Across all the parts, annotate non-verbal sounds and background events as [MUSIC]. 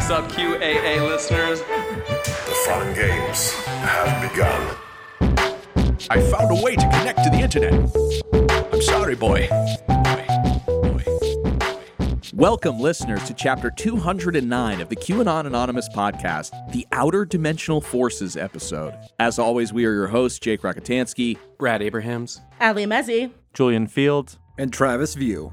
What's up, QAA listeners? The fun games have begun. I found a way to connect to the internet. I'm sorry, boy. Welcome, listeners, to chapter 209 of the QAnon Anonymous podcast, the Outer Dimensional Forces episode. As always, we are your hosts, Jake Rockatansky. Brad Abrahams. Ali Metzi. Julian Field. and Travis View.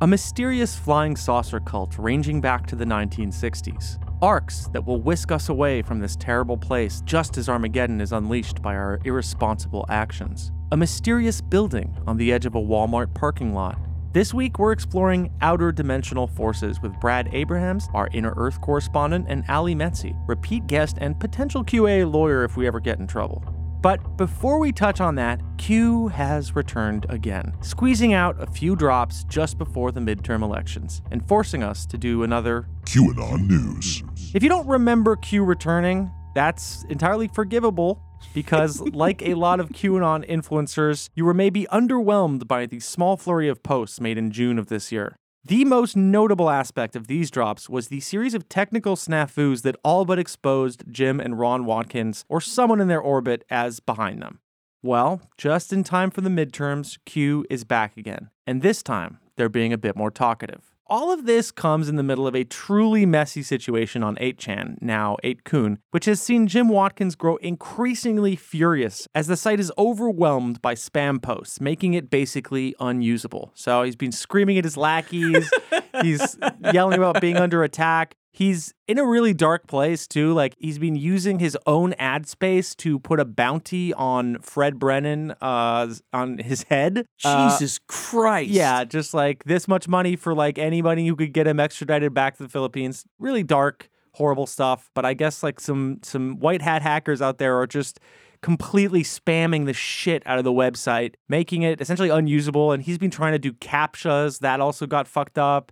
A mysterious flying saucer cult ranging back to the 1960s. Arcs that will whisk us away from this terrible place just as Armageddon is unleashed by our irresponsible actions. A mysterious building on the edge of a Walmart parking lot. This week, we're exploring outer dimensional forces with Brad Abrahams, our Inner Earth correspondent, and Ali Metzi, repeat guest and potential QA lawyer if we ever get in trouble. But before we touch on that, Q has returned again, squeezing out a few drops just before the midterm elections and forcing us to do another. QAnon News. If you don't remember Q returning, that's entirely forgivable because, [LAUGHS] like a lot of QAnon influencers, you were maybe underwhelmed by the small flurry of posts made in June of this year. The most notable aspect of these drops was the series of technical snafus that all but exposed Jim and Ron Watkins, or someone in their orbit, as behind them. Well, just in time for the midterms, Q is back again, and this time they're being a bit more talkative. All of this comes in the middle of a truly messy situation on 8chan, now 8kun, which has seen Jim Watkins grow increasingly furious as the site is overwhelmed by spam posts, making it basically unusable. So he's been screaming at his lackeys, [LAUGHS] he's yelling about being under attack. He's in a really dark place too. Like he's been using his own ad space to put a bounty on Fred Brennan uh, on his head. Uh, Jesus Christ. yeah, just like this much money for like anybody who could get him extradited back to the Philippines. Really dark, horrible stuff. But I guess like some some white hat hackers out there are just completely spamming the shit out of the website, making it essentially unusable. And he's been trying to do captchas that also got fucked up.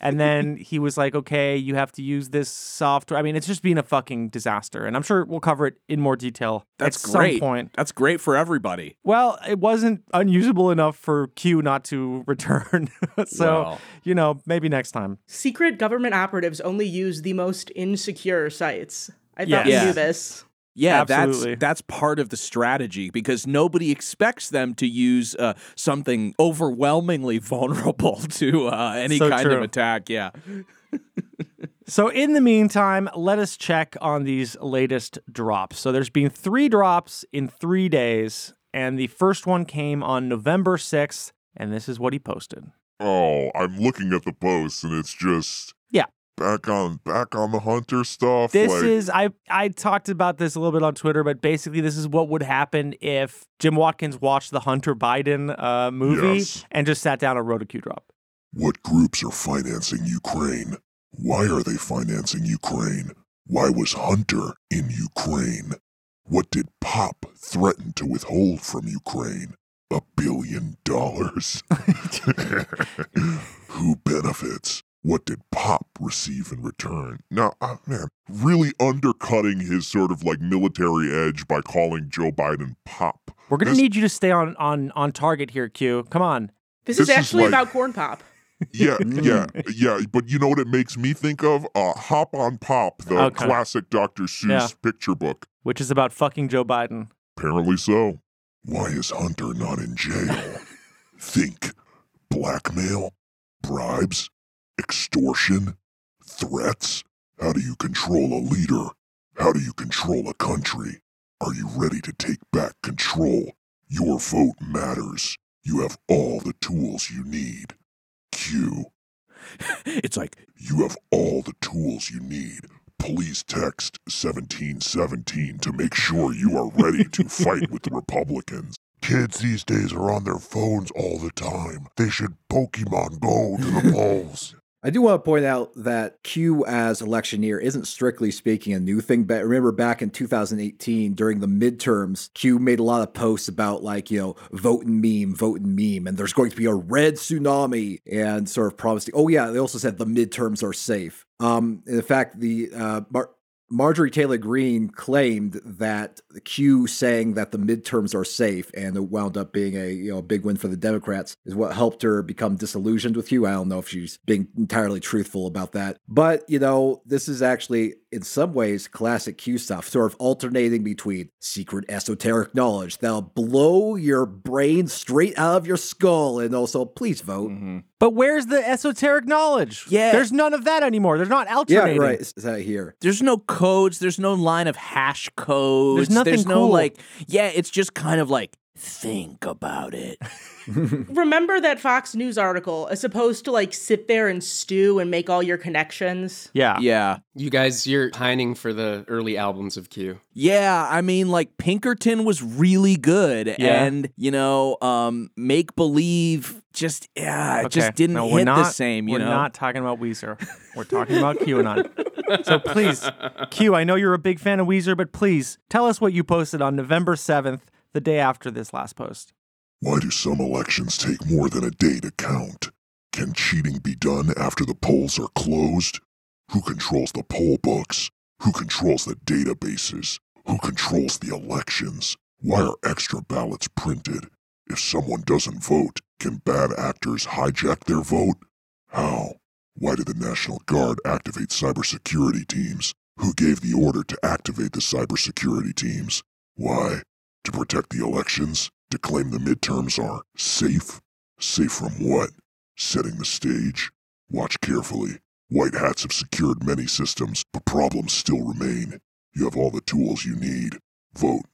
And then he was like, okay, you have to use this software. I mean, it's just been a fucking disaster. And I'm sure we'll cover it in more detail That's at great. some point. That's great for everybody. Well, it wasn't unusable enough for Q not to [LAUGHS] return. [LAUGHS] so, Well. you know, maybe next time. Secret government operatives only use the most insecure sites. I Yeah. thought we knew this. Yeah, Absolutely. that's that's part of the strategy because nobody expects them to use uh, something overwhelmingly [LAUGHS] vulnerable [LAUGHS] to uh, any So kind of attack. Yeah. So, in the meantime, let us check on these latest drops. So, there's been three drops in three days, and the first one came on November 6th, and this is what he posted. Oh, I'm looking at the post and it's just Yeah. Back on back on the hunter stuff. This like, is I I talked about this a little bit on Twitter, but basically this is what would happen if Jim Watkins watched the Hunter Biden uh, movie Yes. and just sat down and wrote a Q drop. What groups are financing Ukraine? Why are they financing Ukraine? Why was Hunter in Ukraine? What did Pop threaten to withhold from Ukraine? A billion dollars. [LAUGHS] [LAUGHS] Who benefits? What did Pop receive in return? now, uh, man, really undercutting his sort of like military edge by calling Joe Biden pop. We're gonna This- need you to stay on on on target here, Q. Come on. This, This is is actually like- about corn pop. [LAUGHS] Yeah, yeah, [LAUGHS] yeah. But you know what it makes me think of? Uh, Hop on Pop, the Okay. classic Dr. Seuss Yeah. picture book. Which is about fucking Joe Biden. Apparently so. Why is Hunter not in jail? [LAUGHS] Think blackmail, bribes, extortion, threats. How do you control a leader? How do you control a country? Are you ready to take back control? Your vote matters. You have all the tools you need. Q. [LAUGHS] It's like You have all the tools you need. Please text 1717 to make sure you are ready to [LAUGHS] fight with the Republicans. Kids these days are on their phones all the time. They should Pokemon Go to the [LAUGHS] polls. I do want to point out that Q as electioneer isn't strictly speaking a new thing, but remember back in 2018 during the midterms, Q made a lot of posts about like, you know, vote and meme, vote and meme, and there's going to be a red tsunami and sort of promising. Oh yeah, they also said the midterms are safe. Um, in fact, the uh, Mar- Marjorie Taylor Greene claimed that the Q saying that the midterms are safe and it wound up being a you know a big win for the Democrats is what helped her become disillusioned with Q. I don't know if she's being entirely truthful about that, but you know this is actually in some ways classic Q stuff, sort of alternating between secret esoteric knowledge that'll blow your brain straight out of your skull and also please vote. Mm-hmm. But where's the esoteric knowledge? Yeah. There's none of that anymore. There's not alternating. Yeah, right. Is that here? There's no codes. There's no line of hash codes. There's nothing no cool. like. Yeah, it's just kind of like think about it. [LAUGHS] Remember that Fox News article as supposed to like sit there and stew and make all your connections? Yeah. yeah. You guys, you're pining for the early albums of Q. Yeah, I mean, like Pinkerton was really good, Yeah. and you know, um, make believe just yeah, it Okay. just didn't no, hit not, the same. You we're know, not talking about Weezer. We're talking about QAnon. [LAUGHS] so please, Q, I know you're a big fan of Weezer, but please tell us what you posted on November 7th, the day after this last post. Why do some elections take more than a day to count? Can cheating be done after the polls are closed? Who controls the poll books? Who controls the databases? Who controls the elections? Why are extra ballots printed? If someone doesn't vote, can bad actors hijack their vote? How? Why did the National Guard activate cybersecurity teams? Who gave the order to activate the cybersecurity teams? Why? To protect the elections? To claim the midterms are safe? Safe from what? Setting the stage? Watch carefully. White hats have secured many systems, but problems still remain. You have all the tools you need. Vote.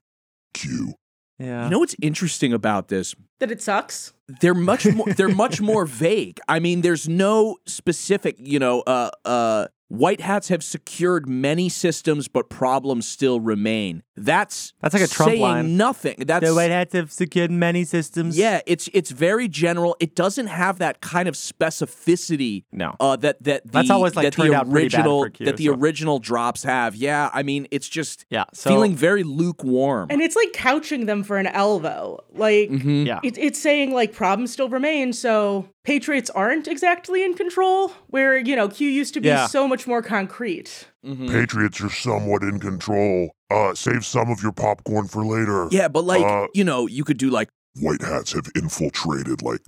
Q. Yeah. you know what's interesting about this? That it sucks? They're much more. [LAUGHS] they're much more vague. I mean, there's no specific. You know, uh, uh, white hats have secured many systems, but problems still remain. That's That's like a Trump saying line. Nothing. That's the white hats have secured many systems. Yeah, it's it's very general. It doesn't have that kind of specificity. No. uh, that that the, That's always, like, that the turned out pretty bad original for Q, that the so- original drops have. Yeah, I mean, it's just Yeah. So, feeling very lukewarm. And it's like couching them for an Elvo. Like, Mhm. yeah. it, it's saying like problems still remain, so Patriots aren't exactly in control, where, you know, Q used to be Yeah. so much more concrete. Mhm. Patriots are somewhat in control. Uh, save some of your popcorn for later. Yeah, but like Uh, you know, you could do like White hats have infiltrated like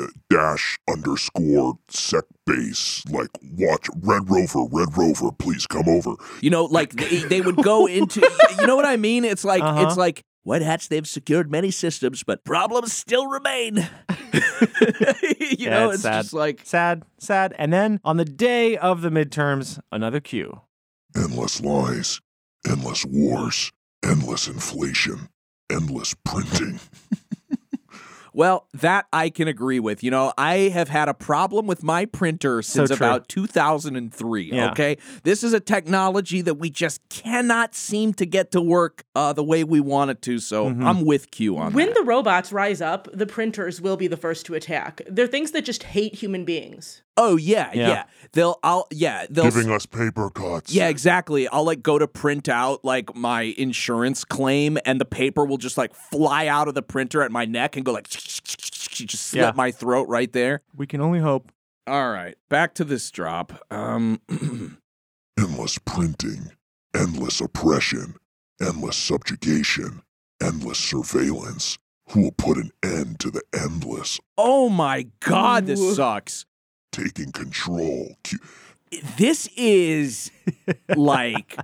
uh, dash underscore sec base. Like, watch Red Rover, Red Rover, please come over. you know, like they, they would go [LAUGHS] into. you know what I mean? It's like Uh-huh. it's like. White hats, they've secured many systems, but problems still remain. [LAUGHS] you Yeah, know, it's it's, sad. just like sad, sad. And then on the day of the midterms, another Q. Endless lies, endless wars, endless inflation, endless printing. [LAUGHS] Well, that I can agree with. You know, I have had a problem with my printer since true. about 2003. Yeah. Okay. This is a technology that we just cannot seem to get to work uh, the way we want it to. So Mhm. I'm with Q on When that. the robots rise up, the printers will be the first to attack. They're things that just hate human beings. Oh, yeah, Yeah. yeah. They'll, I'll, yeah, they'll. Giving us paper cuts. yeah, exactly. I'll like go to print out like my insurance claim, and the paper will just like fly out of the printer at my neck and go like just slit Yeah. my throat right there. We can only hope. All right, back to this drop. Um, [CLEARS THROAT] Endless printing, endless oppression, endless subjugation, endless surveillance. Who will put an end to the endless? oh my god, this Ooh. sucks. Taking control. This is [LAUGHS] like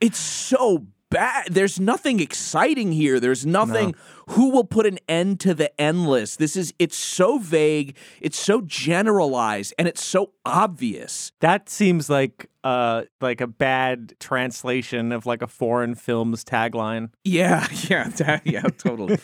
it's so bad. There's nothing exciting here. There's nothing who will put an end to the endless. This is it's so vague, it's so generalized, and it's so obvious. That seems like uh like a bad translation of like a foreign film's tagline. Yeah, [LAUGHS] yeah, yeah, totally.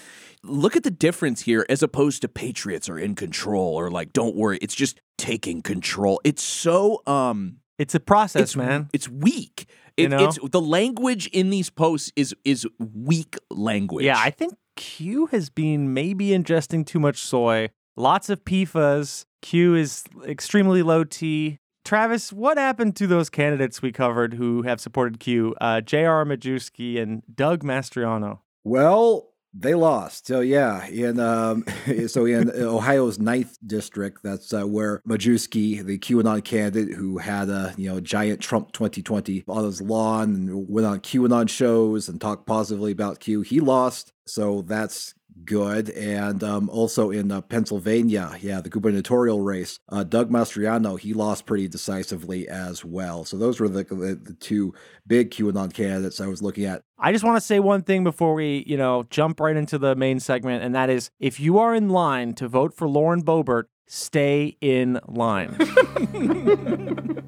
Look at the difference here as opposed to patriots are in control or like don't worry. It's just taking control. It's so um It's a process, it's man. It's weak. You know? It's the language in these posts is is weak language. Yeah, I think Q has been maybe ingesting too much soy. Lots of PFAS. Q is extremely low T. Travis, what happened to those candidates we covered who have supported Q? Uh, J.R. Majewski and Doug Mastriano. Well, They lost. So yeah, in um, [LAUGHS] so in Ohio's ninth district, that's uh, where Majewski, the QAnon candidate who had a you know giant Trump 2020 on his lawn and went on QAnon shows and talked positively about Q, he lost. So that's good. And um, also in uh, Pennsylvania, yeah, the gubernatorial race, uh, Doug Mastriano, he lost pretty decisively as well. So those were the, the, the two big QAnon candidates I was looking at. I just want to say one thing before we, you know, jump right into the main segment, and that is if you are in line to vote for Lauren Boebert, stay in line. [LAUGHS]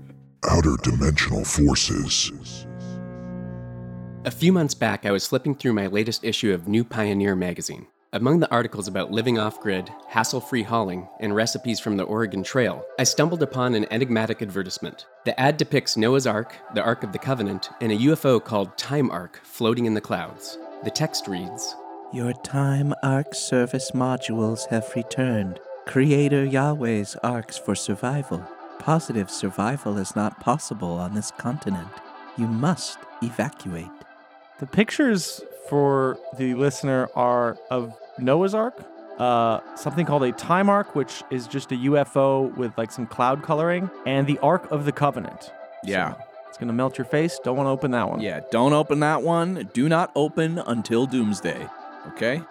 Outer dimensional forces. A few months back, I was flipping through my latest issue of New Pioneer magazine. Among the articles about living off grid, hassle free hauling, and recipes from the Oregon Trail, I stumbled upon an enigmatic advertisement. The ad depicts Noah's Ark, the Ark of the Covenant, and a UFO called Time Ark floating in the clouds. The text reads Your Time Ark service modules have returned. Creator Yahweh's arcs for survival. Positive survival is not possible on this continent. You must evacuate. the pictures for the listener are of Noah's Ark, uh, something called a time arc, which is just a UFO with like some cloud coloring, and the Ark of the Covenant. Yeah. So it's gonna melt your face. Don't want to open that one. Yeah, don't open that one. Do not open until doomsday. Okay?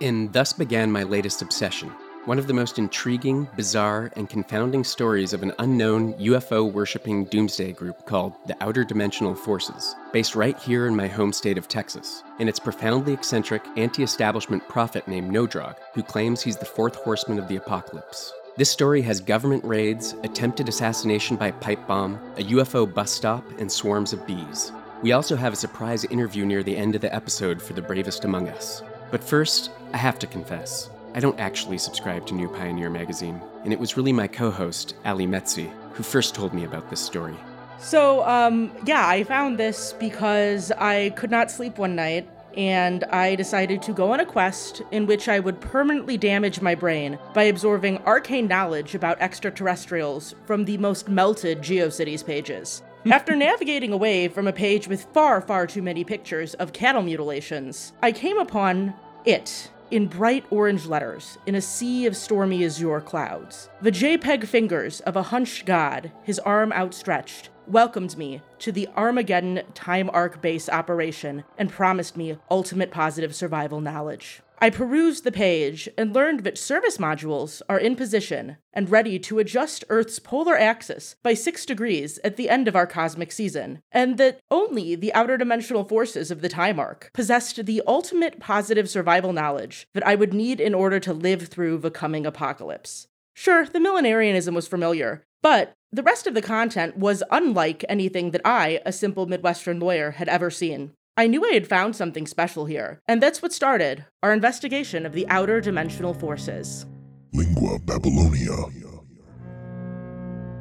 And thus began my latest obsession. One of the most intriguing, bizarre, and confounding stories of an unknown UFO worshipping doomsday group called the Outer Dimensional Forces, based right here in my home state of Texas, and its profoundly eccentric, anti establishment prophet named Nodrog, who claims he's the fourth horseman of the apocalypse. This story has government raids, attempted assassination by pipe bomb, a UFO bus stop, and swarms of bees. We also have a surprise interview near the end of the episode for the bravest among us. But first, I have to confess. I don't actually subscribe to New Pioneer magazine, and it was really my co host, Ali Metzi, who first told me about this story. So, um, yeah, I found this because I could not sleep one night, and I decided to go on a quest in which I would permanently damage my brain by absorbing arcane knowledge about extraterrestrials from the most melted GeoCities pages. [LAUGHS] After navigating away from a page with far, far too many pictures of cattle mutilations, I came upon it in bright orange letters in a sea of stormy azure clouds. The JPEG fingers of a hunched god, his arm outstretched, welcomed me to the Armageddon Time Arc base operation and promised me ultimate positive survival knowledge. I perused the page and learned that service modules are in position and ready to adjust Earth's polar axis by 6 degrees at the end of our cosmic season, and that only the outer dimensional forces of the time arc possessed the ultimate positive survival knowledge that I would need in order to live through the coming apocalypse. Sure, the millenarianism was familiar, but the rest of the content was unlike anything that I, a simple Midwestern lawyer, had ever seen. I knew I had found something special here, and that's what started our investigation of the outer dimensional forces. Lingua Babylonia.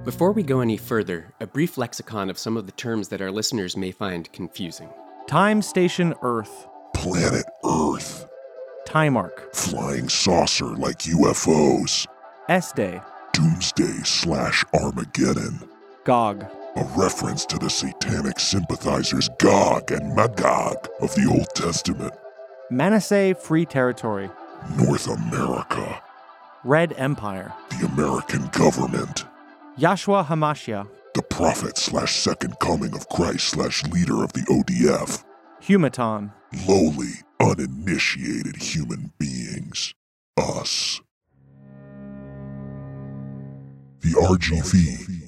Before we go any further, a brief lexicon of some of the terms that our listeners may find confusing. Time Station Earth, Planet Earth. Time Arc, Flying saucer like UFOs. S Day, Doomsday slash Armageddon. Gog, A reference to the satanic sympathizers Gog and Magog of the Old Testament. Manasseh Free Territory, North America. Red Empire, The American government. Yahshua Hamashiach, The prophet slash second coming of Christ slash leader of the ODF. Humaton, Lowly, uninitiated human beings. Us. The RGV.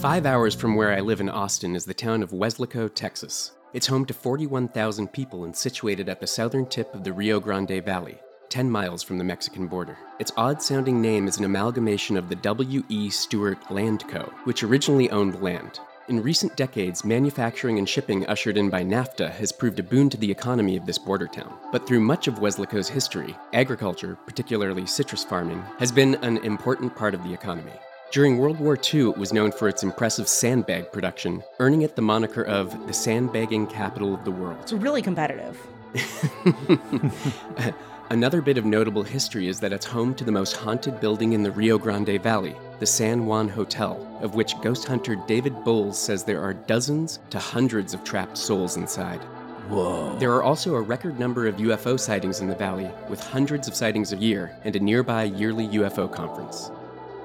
Five hours from where I live in Austin is the town of Weslaco, Texas. It's home to 41,000 people and situated at the southern tip of the Rio Grande Valley, 10 miles from the Mexican border. Its odd sounding name is an amalgamation of the W.E. Stewart Land Co., which originally owned land. In recent decades, manufacturing and shipping ushered in by NAFTA has proved a boon to the economy of this border town. But through much of Weslaco's history, agriculture, particularly citrus farming, has been an important part of the economy. During World War II, it was known for its impressive sandbag production, earning it the moniker of the sandbagging capital of the world. It's really competitive. [LAUGHS] Another bit of notable history is that it's home to the most haunted building in the Rio Grande Valley, the San Juan Hotel, of which ghost hunter David Bowles says there are dozens to hundreds of trapped souls inside. Whoa. There are also a record number of UFO sightings in the valley, with hundreds of sightings a year and a nearby yearly UFO conference.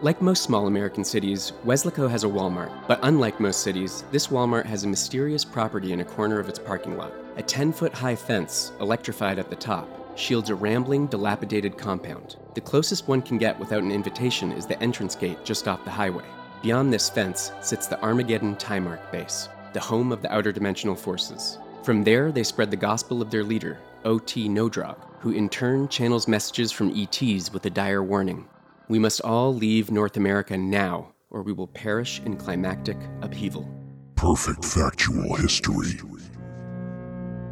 Like most small American cities, Weslaco has a Walmart, but unlike most cities, this Walmart has a mysterious property in a corner of its parking lot. A 10 foot high fence, electrified at the top, shields a rambling, dilapidated compound. The closest one can get without an invitation is the entrance gate just off the highway. Beyond this fence sits the Armageddon Time Timark base, the home of the outer dimensional forces. From there, they spread the gospel of their leader, O.T. Nodrog, who in turn channels messages from ETs with a dire warning we must all leave North America now, or we will perish in climactic upheaval. Perfect factual history.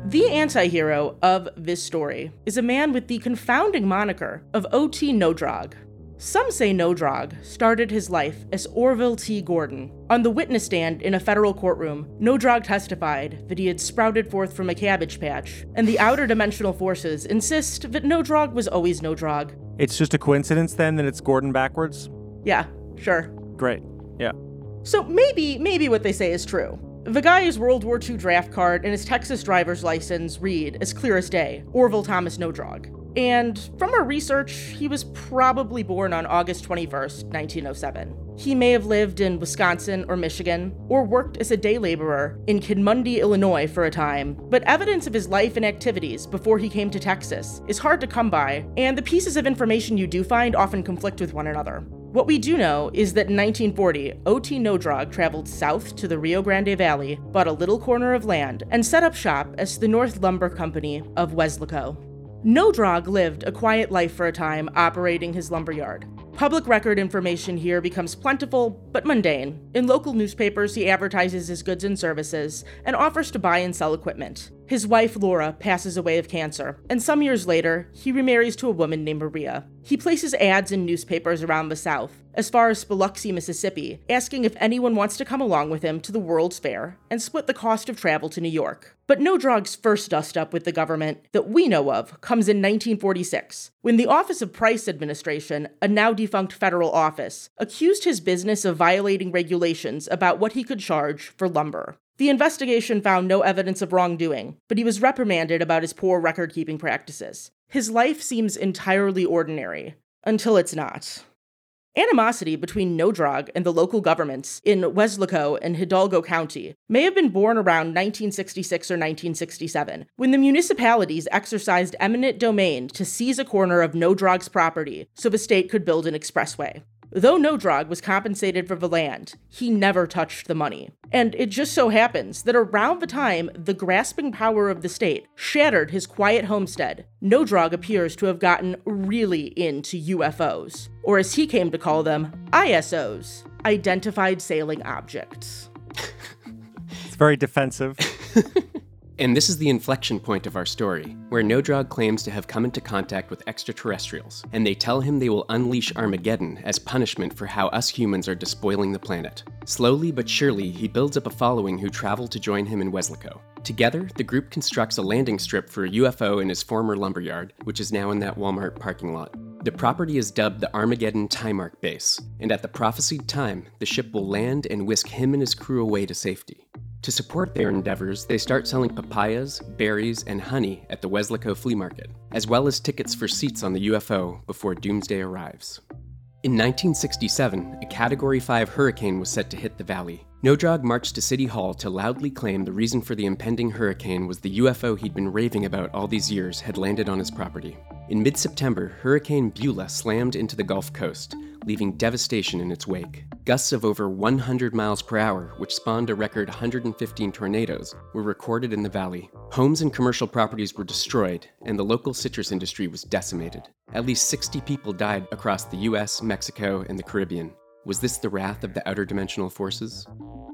The anti hero of this story is a man with the confounding moniker of O.T. Nodrog. Some say Nodrog started his life as Orville T. Gordon. On the witness stand in a federal courtroom, Nodrog testified that he had sprouted forth from a cabbage patch, and the outer dimensional forces insist that Nodrog was always Nodrog. It's just a coincidence then that it's Gordon backwards? Yeah, sure. Great. Yeah. So maybe, maybe what they say is true. The guy is World War II draft card and his Texas driver's license read as clear as day Orville Thomas Nodrog. And from our research, he was probably born on August 21st, 1907. He may have lived in Wisconsin or Michigan, or worked as a day laborer in Kinmundy, Illinois for a time, but evidence of his life and activities before he came to Texas is hard to come by, and the pieces of information you do find often conflict with one another. What we do know is that in 1940, O.T. Nodrog traveled south to the Rio Grande Valley, bought a little corner of land, and set up shop as the North Lumber Company of Weslaco. Nodrog lived a quiet life for a time operating his lumberyard. Public record information here becomes plentiful but mundane. In local newspapers, he advertises his goods and services and offers to buy and sell equipment. His wife, Laura, passes away of cancer, and some years later, he remarries to a woman named Maria. He places ads in newspapers around the South, as far as Biloxi, Mississippi, asking if anyone wants to come along with him to the World's Fair and split the cost of travel to New York. But Nodrog's first dust up with the government that we know of comes in 1946, when the Office of Price Administration, a now defunct federal office, accused his business of violating regulations about what he could charge for lumber. The investigation found no evidence of wrongdoing, but he was reprimanded about his poor record keeping practices. His life seems entirely ordinary, until it's not. Animosity between Nodrog and the local governments in Weslaco and Hidalgo County may have been born around 1966 or 1967, when the municipalities exercised eminent domain to seize a corner of Nodrog's property so the state could build an expressway. Though Nodrog was compensated for the land, he never touched the money. And it just so happens that around the time the grasping power of the state shattered his quiet homestead, Nodrog appears to have gotten really into UFOs, or as he came to call them, ISOs, Identified Sailing Objects. [LAUGHS] It's very defensive. [LAUGHS] And this is the inflection point of our story, where Nodrog claims to have come into contact with extraterrestrials, and they tell him they will unleash Armageddon as punishment for how us humans are despoiling the planet. Slowly but surely, he builds up a following who travel to join him in Weslaco. Together, the group constructs a landing strip for a UFO in his former lumberyard, which is now in that Walmart parking lot. The property is dubbed the Armageddon Timark Base, and at the prophesied time, the ship will land and whisk him and his crew away to safety. To support their endeavors, they start selling papayas, berries, and honey at the Weslaco flea market, as well as tickets for seats on the UFO before doomsday arrives. In 1967, a Category 5 hurricane was set to hit the valley. Nodrog marched to City Hall to loudly claim the reason for the impending hurricane was the UFO he'd been raving about all these years had landed on his property. In mid September, Hurricane Beulah slammed into the Gulf Coast, leaving devastation in its wake. Gusts of over 100 miles per hour, which spawned a record 115 tornadoes, were recorded in the valley. Homes and commercial properties were destroyed, and the local citrus industry was decimated. At least 60 people died across the US, Mexico, and the Caribbean. Was this the wrath of the outer dimensional forces?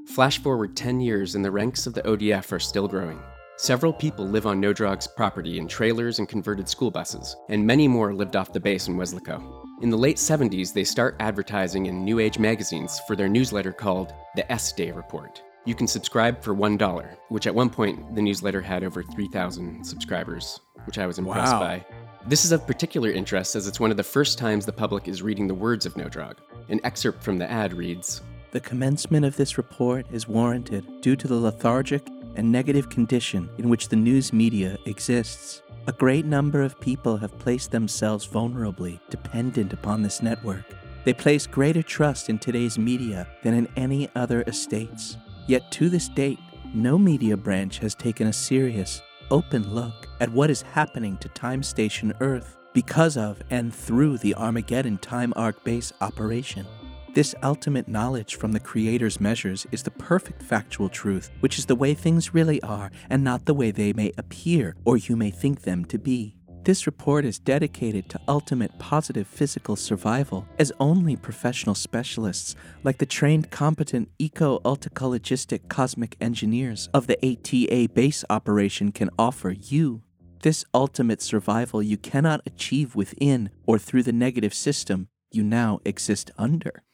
Flash forward 10 years, and the ranks of the ODF are still growing. Several people live on Nodrog's property in trailers and converted school buses, and many more lived off the base in Weslaco. In the late 70s, they start advertising in New Age magazines for their newsletter called the S Day Report. You can subscribe for $1, which at one point the newsletter had over 3,000 subscribers, which I was impressed Wow. by. This is of particular interest as it's one of the first times the public is reading the words of Nodrog. An excerpt from the ad reads The commencement of this report is warranted due to the lethargic and negative condition in which the news media exists. A great number of people have placed themselves vulnerably dependent upon this network. They place greater trust in today's media than in any other estates. Yet to this date, no media branch has taken a serious, open look at what is happening to Time Station Earth because of and through the Armageddon Time Arc base operation. This ultimate knowledge from the Creator's measures is the perfect factual truth, which is the way things really are and not the way they may appear or you may think them to be. This report is dedicated to ultimate positive physical survival, as only professional specialists, like the trained, competent eco ulticologistic cosmic engineers of the ATA base operation, can offer you. This ultimate survival you cannot achieve within or through the negative system you now exist under.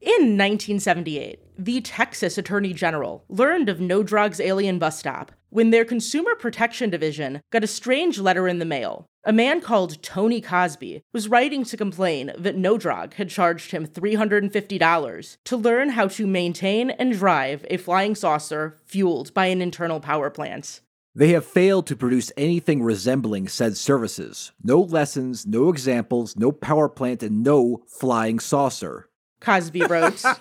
In 1978, the Texas Attorney General learned of Nodrog's alien bus stop when their Consumer Protection Division got a strange letter in the mail. A man called Tony Cosby was writing to complain that Nodrog had charged him $350 to learn how to maintain and drive a flying saucer fueled by an internal power plant. They have failed to produce anything resembling said services. No lessons, no examples, no power plant, and no flying saucer. Cosby wrote. [LAUGHS]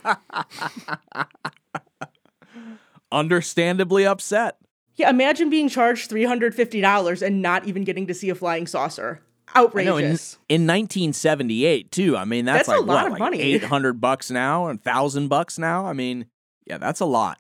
Understandably upset. yeah, imagine being charged $350 and not even getting to see a flying saucer. Outrageous. know, in, in 1978 too. I mean, that's, That's a lot what, of like money. 800 bucks now, and thousand bucks now. I mean, yeah, that's a lot.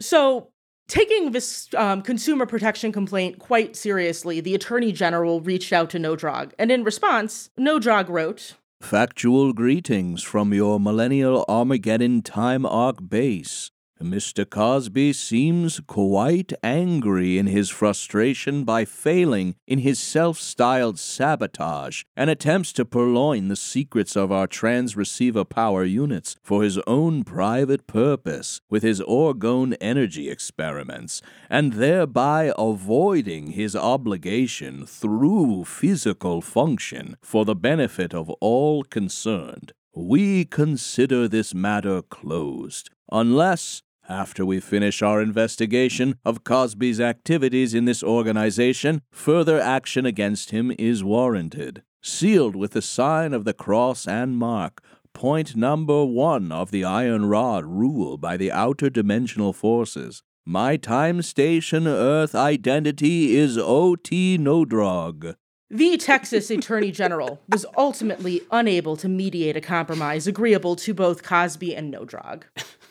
So, taking this um, consumer protection complaint quite seriously, the Attorney General reached out to Nodrog, and in response, Nodrog wrote, Factual greetings from your Millennial Armageddon Time Arc base. Mr. Cosby seems quite angry in his frustration by failing in his self styled sabotage and attempts to purloin the secrets of our trans receiver power units for his own private purpose with his orgone energy experiments, and thereby avoiding his obligation through physical function for the benefit of all concerned. We consider this matter closed, unless, after we finish our investigation of Cosby's activities in this organization, further action against him is warranted. Sealed with the sign of the cross and mark, point number one of the Iron Rod rule by the outer dimensional forces. My time station Earth identity is OT Nodrog. The Texas Attorney General was ultimately unable to mediate a compromise agreeable to both Cosby and Nodrog.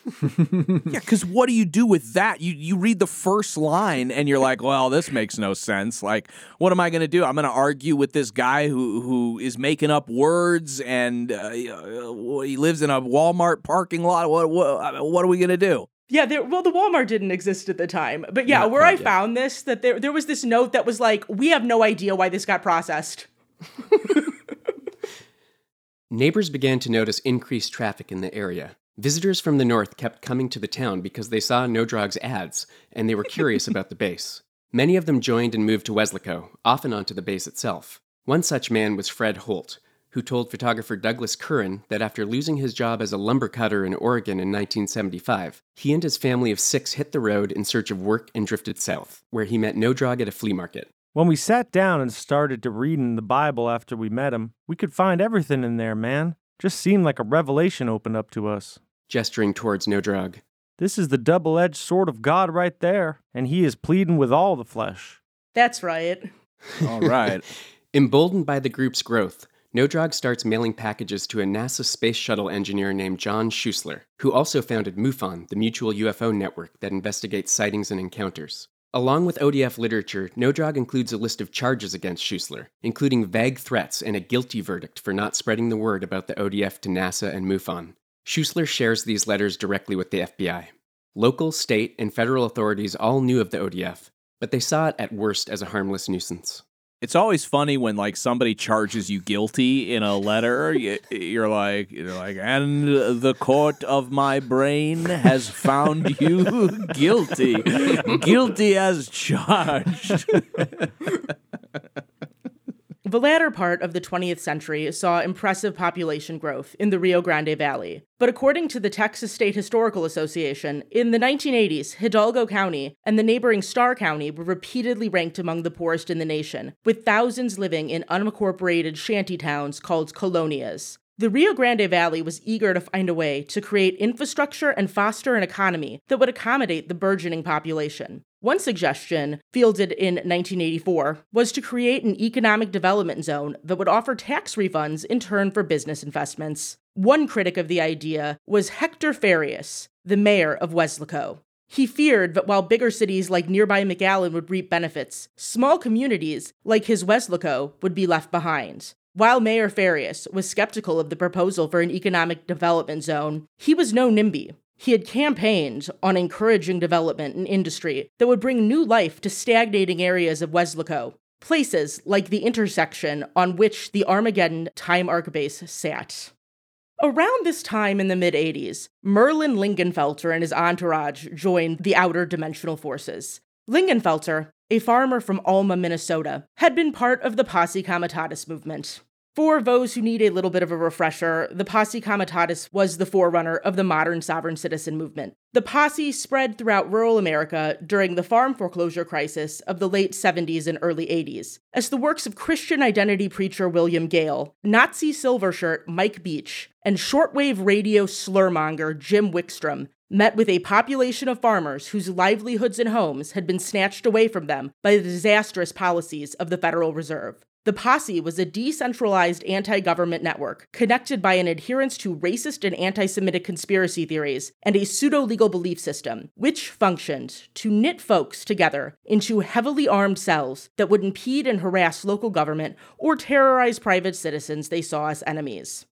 [LAUGHS] Yeah, because what do you do with that? You you read the first line and you're like, well, this makes no sense. Like, what am I going to do? I'm going to argue with this guy who who is making up words and uh, he lives in a Walmart parking lot. What what what are we going to do? Yeah, there, well, the Walmart didn't exist at the time. But yeah, Not where I yet. found this, that there, there was this note that was like, we have no idea why this got processed. [LAUGHS] Neighbors began to notice increased traffic in the area. Visitors from the north kept coming to the town because they saw Nodrog's ads and they were curious [LAUGHS] about the base. Many of them joined and moved to Weslaco, often onto the base itself. One such man was Fred Holt, who told photographer Douglas Curran that after losing his job as a lumber cutter in Oregon in 1975, he and his family of six hit the road in search of work and drifted south, where he met Nodrog at a flea market. When we sat down and started to read in the Bible after we met him, we could find everything in there, man. Just seemed like a revelation opened up to us. Gesturing towards Nodrog. This is the double edged sword of God right there, and he is pleading with all the flesh. That's right. [LAUGHS] All right. [LAUGHS] Emboldened by the group's growth, Nodrog starts mailing packages to a NASA space shuttle engineer named John Schuessler, who also founded MUFON, the mutual UFO network that investigates sightings and encounters. Along with ODF literature, Nodrog includes a list of charges against Schuessler, including vague threats and a guilty verdict for not spreading the word about the ODF to NASA and MUFON. Schuessler shares these letters directly with the FBI. Local, state, and federal authorities all knew of the ODF, but they saw it at worst as a harmless nuisance. It's always funny when like somebody charges you guilty in a letter. You, you're like, you're like, and the court of my brain has found you guilty, guilty as charged. [LAUGHS] The latter part of the 20th century saw impressive population growth in the Rio Grande Valley. But according to the Texas State Historical Association, in the 1980s, Hidalgo County and the neighboring Starr County were repeatedly ranked among the poorest in the nation, with thousands living in unincorporated shanty towns called colonias. The Rio Grande Valley was eager to find a way to create infrastructure and foster an economy that would accommodate the burgeoning population. One suggestion, fielded in 1984, was to create an economic development zone that would offer tax refunds in turn for business investments. One critic of the idea was Hector Farias, the mayor of Weslaco. He feared that while bigger cities like nearby McAllen would reap benefits, small communities like his Weslaco would be left behind. While Mayor Farias was skeptical of the proposal for an economic development zone, he was no NIMBY. He had campaigned on encouraging development in industry that would bring new life to stagnating areas of Weslaco, places like the intersection on which the Armageddon Time Arc base sat. Around this time in the mid 80s, Merlin Lingenfelter and his entourage joined the Outer Dimensional Forces. Lingenfelter, a farmer from Alma, Minnesota, had been part of the Posse Comitatus movement. For those who need a little bit of a refresher, the Posse Comitatus was the forerunner of the modern sovereign citizen movement. The posse spread throughout rural America during the farm foreclosure crisis of the late 70s and early 80s, as the works of Christian identity preacher William Gale, Nazi silvershirt Mike Beach, and shortwave radio slurmonger Jim Wickstrom met with a population of farmers whose livelihoods and homes had been snatched away from them by the disastrous policies of the Federal Reserve. The Posse was a decentralized anti government network connected by an adherence to racist and anti Semitic conspiracy theories and a pseudo legal belief system, which functioned to knit folks together into heavily armed cells that would impede and harass local government or terrorize private citizens they saw as enemies.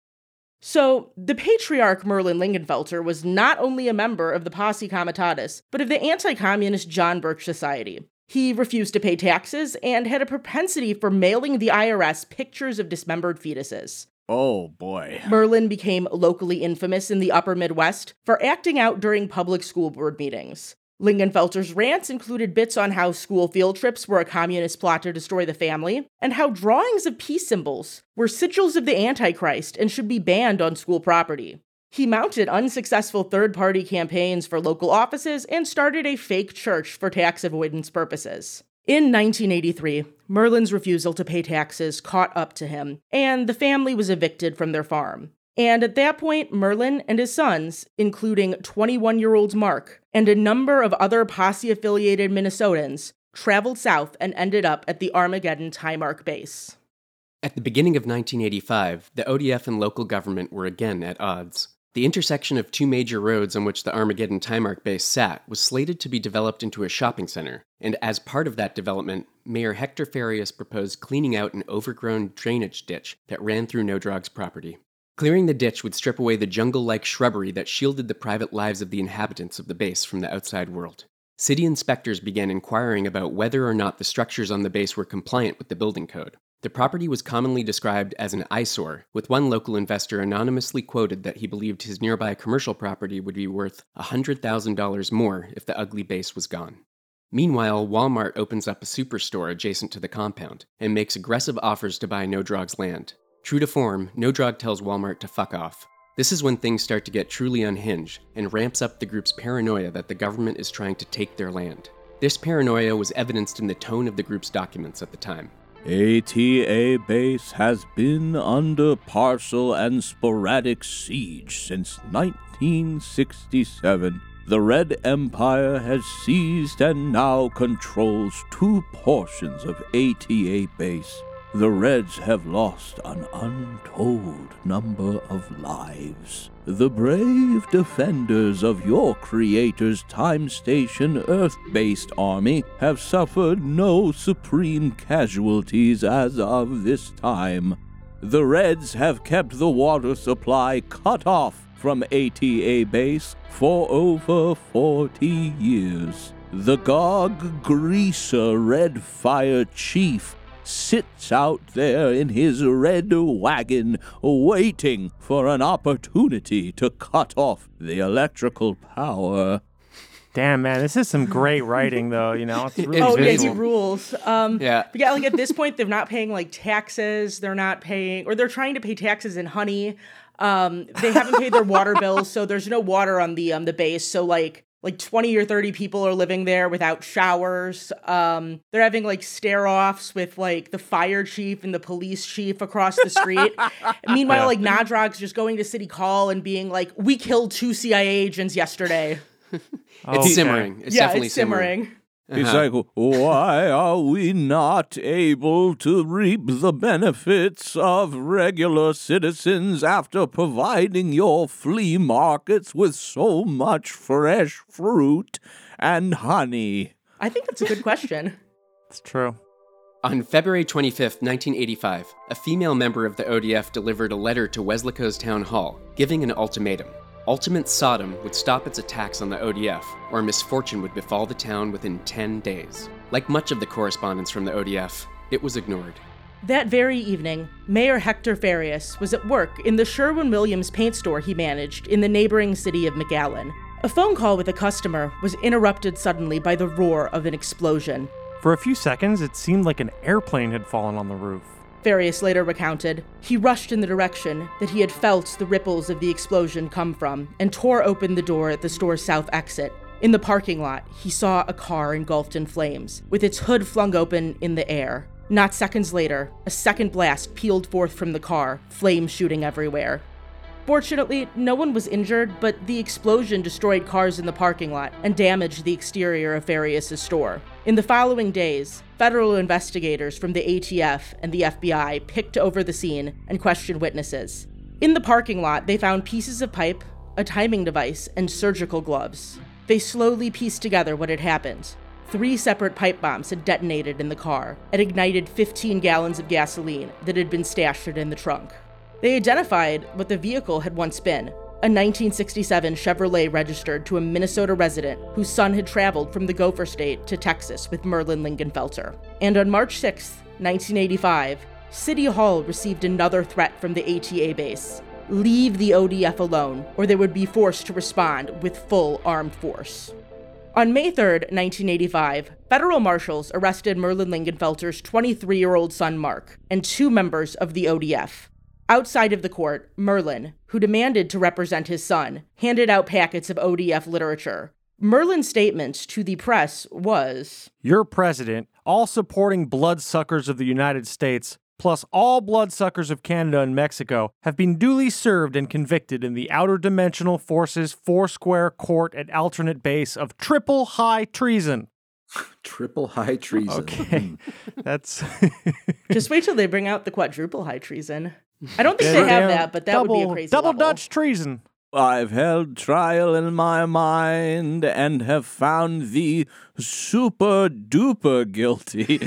So, the patriarch Merlin Lingenfelter was not only a member of the Posse Comitatus, but of the anti communist John Birch Society, he refused to pay taxes and had a propensity for mailing the IRS pictures of dismembered fetuses. Oh boy. Merlin became locally infamous in the upper Midwest for acting out during public school board meetings. Lingenfelter's rants included bits on how school field trips were a communist plot to destroy the family, and how drawings of peace symbols were sigils of the Antichrist and should be banned on school property. He mounted unsuccessful third party campaigns for local offices and started a fake church for tax avoidance purposes. In 1983, Merlin's refusal to pay taxes caught up to him, and the family was evicted from their farm. And at that point, Merlin and his sons, including 21 year old Mark and a number of other posse affiliated Minnesotans, traveled south and ended up at the Armageddon Time Arc base. At the beginning of 1985, the ODF and local government were again at odds. The intersection of two major roads on which the Armageddon Time Arc base sat was slated to be developed into a shopping center, and as part of that development, Mayor Hector Farias proposed cleaning out an overgrown drainage ditch that ran through Nodrog's property. Clearing the ditch would strip away the jungle like shrubbery that shielded the private lives of the inhabitants of the base from the outside world. City inspectors began inquiring about whether or not the structures on the base were compliant with the building code. The property was commonly described as an eyesore, with one local investor anonymously quoted that he believed his nearby commercial property would be worth $100,000 more if the ugly base was gone. Meanwhile, Walmart opens up a superstore adjacent to the compound and makes aggressive offers to buy Nodrog's land. True to form, Nodrog tells Walmart to fuck off. This is when things start to get truly unhinged and ramps up the group's paranoia that the government is trying to take their land. This paranoia was evidenced in the tone of the group's documents at the time. ATA base has been under partial and sporadic siege since 1967. The Red Empire has seized and now controls two portions of ATA base. The Reds have lost an untold number of lives. The brave defenders of your creator's time station Earth based army have suffered no supreme casualties as of this time. The Reds have kept the water supply cut off from ATA base for over 40 years. The Gog Greaser Red Fire Chief sits out there in his red wagon, waiting for an opportunity to cut off the electrical power. Damn, man, this is some great writing, though. You know, it's [LAUGHS] really Oh yeah, he rules. Um, Yeah. But yeah, like at this point, they're not paying like taxes. They're not paying, or they're trying to pay taxes in honey. Um, they haven't paid their water [LAUGHS] bills, so there's no water on the um the base. So like like 20 or 30 people are living there without showers. Um, they're having like stare offs with like the fire chief and the police chief across the street. And [LAUGHS] meanwhile, like Nodrog's just going to city hall and being like, "We killed two CIA agents yesterday." [LAUGHS] It's Okay. simmering. It's yeah, definitely it's simmering. It's Uh-huh. like, why are we not able to reap the benefits of regular citizens after providing your flea markets with so much fresh fruit and honey? I think that's a good question. [LAUGHS] It's true. On February 25th, 1985, a female member of the ODF delivered a letter to Weslaco's town hall, giving an ultimatum. Ultimate Sodom would stop its attacks on the ODF, or misfortune would befall the town within 10 days. Like much of the correspondence from the ODF, it was ignored. That very evening, Mayor Hector Farias was at work in the Sherwin Williams paint store he managed in the neighboring city of McAllen. A phone call with a customer was interrupted suddenly by the roar of an explosion. For a few seconds, it seemed like an airplane had fallen on the roof. Farias later recounted, he rushed in the direction that he had felt the ripples of the explosion come from and tore open the door at the store's south exit. In the parking lot, he saw a car engulfed in flames, with its hood flung open in the air. Not seconds later, a second blast peeled forth from the car, flames shooting everywhere. Fortunately, no one was injured, but the explosion destroyed cars in the parking lot and damaged the exterior of Farias' store. In the following days, federal investigators from the ATF and the FBI picked over the scene and questioned witnesses. In the parking lot, they found pieces of pipe, a timing device, and surgical gloves. They slowly pieced together what had happened. Three separate pipe bombs had detonated in the car and ignited 15 gallons of gasoline that had been stashed in the trunk. They identified what the vehicle had once been a 1967 Chevrolet registered to a Minnesota resident whose son had traveled from the Gopher State to Texas with Merlin Lingenfelter. And on March 6, 1985, City Hall received another threat from the ATA base leave the ODF alone, or they would be forced to respond with full armed force. On May 3, 1985, federal marshals arrested Merlin Lingenfelter's 23 year old son Mark and two members of the ODF. Outside of the court, Merlin, who demanded to represent his son, handed out packets of ODF literature. Merlin's statement to the press was Your president, all supporting bloodsuckers of the United States, plus all bloodsuckers of Canada and Mexico, have been duly served and convicted in the Outer Dimensional Forces Foursquare Court at alternate base of triple high treason. [LAUGHS] Triple high treason. Okay. Hmm. That's Just wait till they bring out the quadruple high treason. I don't think they have that, but that double, would be a crazy double level. Dutch treason. I've held trial in my mind and have found thee super duper guilty.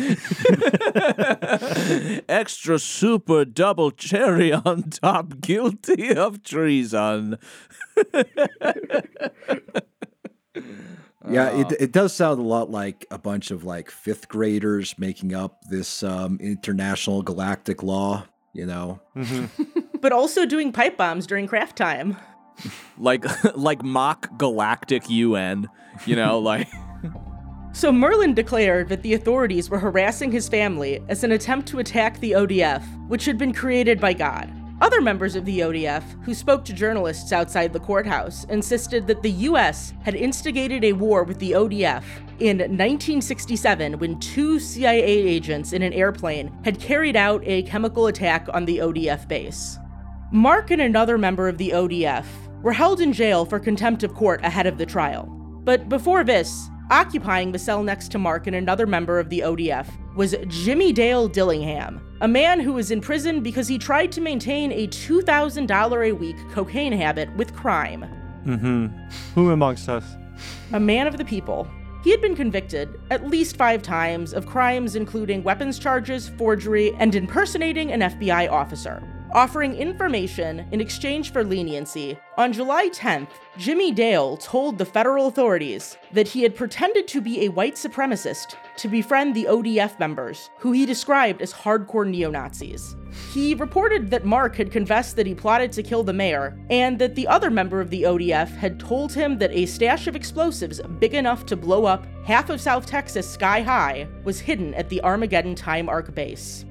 [LAUGHS] Extra super double cherry on top guilty of treason. Yeah, it, it does sound a lot like a bunch of like fifth graders making up this um, international galactic law. You know, mm-hmm. [LAUGHS] But also doing pipe bombs during craft time. Like [LAUGHS] like mock galactic UN, you know, [LAUGHS] like So Merlin declared that the authorities were harassing his family as an attempt to attack the ODF, which had been created by God. Other members of the ODF, who spoke to journalists outside the courthouse, insisted that the US had instigated a war with the ODF in 1967 when two CIA agents in an airplane had carried out a chemical attack on the ODF base. Mark and another member of the ODF were held in jail for contempt of court ahead of the trial. But before this, occupying the cell next to Mark and another member of the ODF was Jimmy Dale Dillingham, a man who was in prison because he tried to maintain a $2,000 a week cocaine habit with crime. Mm-hmm. Who amongst us? A man of the people. He had been convicted at least five times of crimes including weapons charges, forgery, and impersonating an FBI officer. Offering information in exchange for leniency. On July 10th, Jimmy Dale told the federal authorities that he had pretended to be a white supremacist to befriend the ODF members, who he described as hardcore neo Nazis. He reported that Mark had confessed that he plotted to kill the mayor, and that the other member of the ODF had told him that a stash of explosives big enough to blow up half of South Texas sky high was hidden at the Armageddon Time Arc base.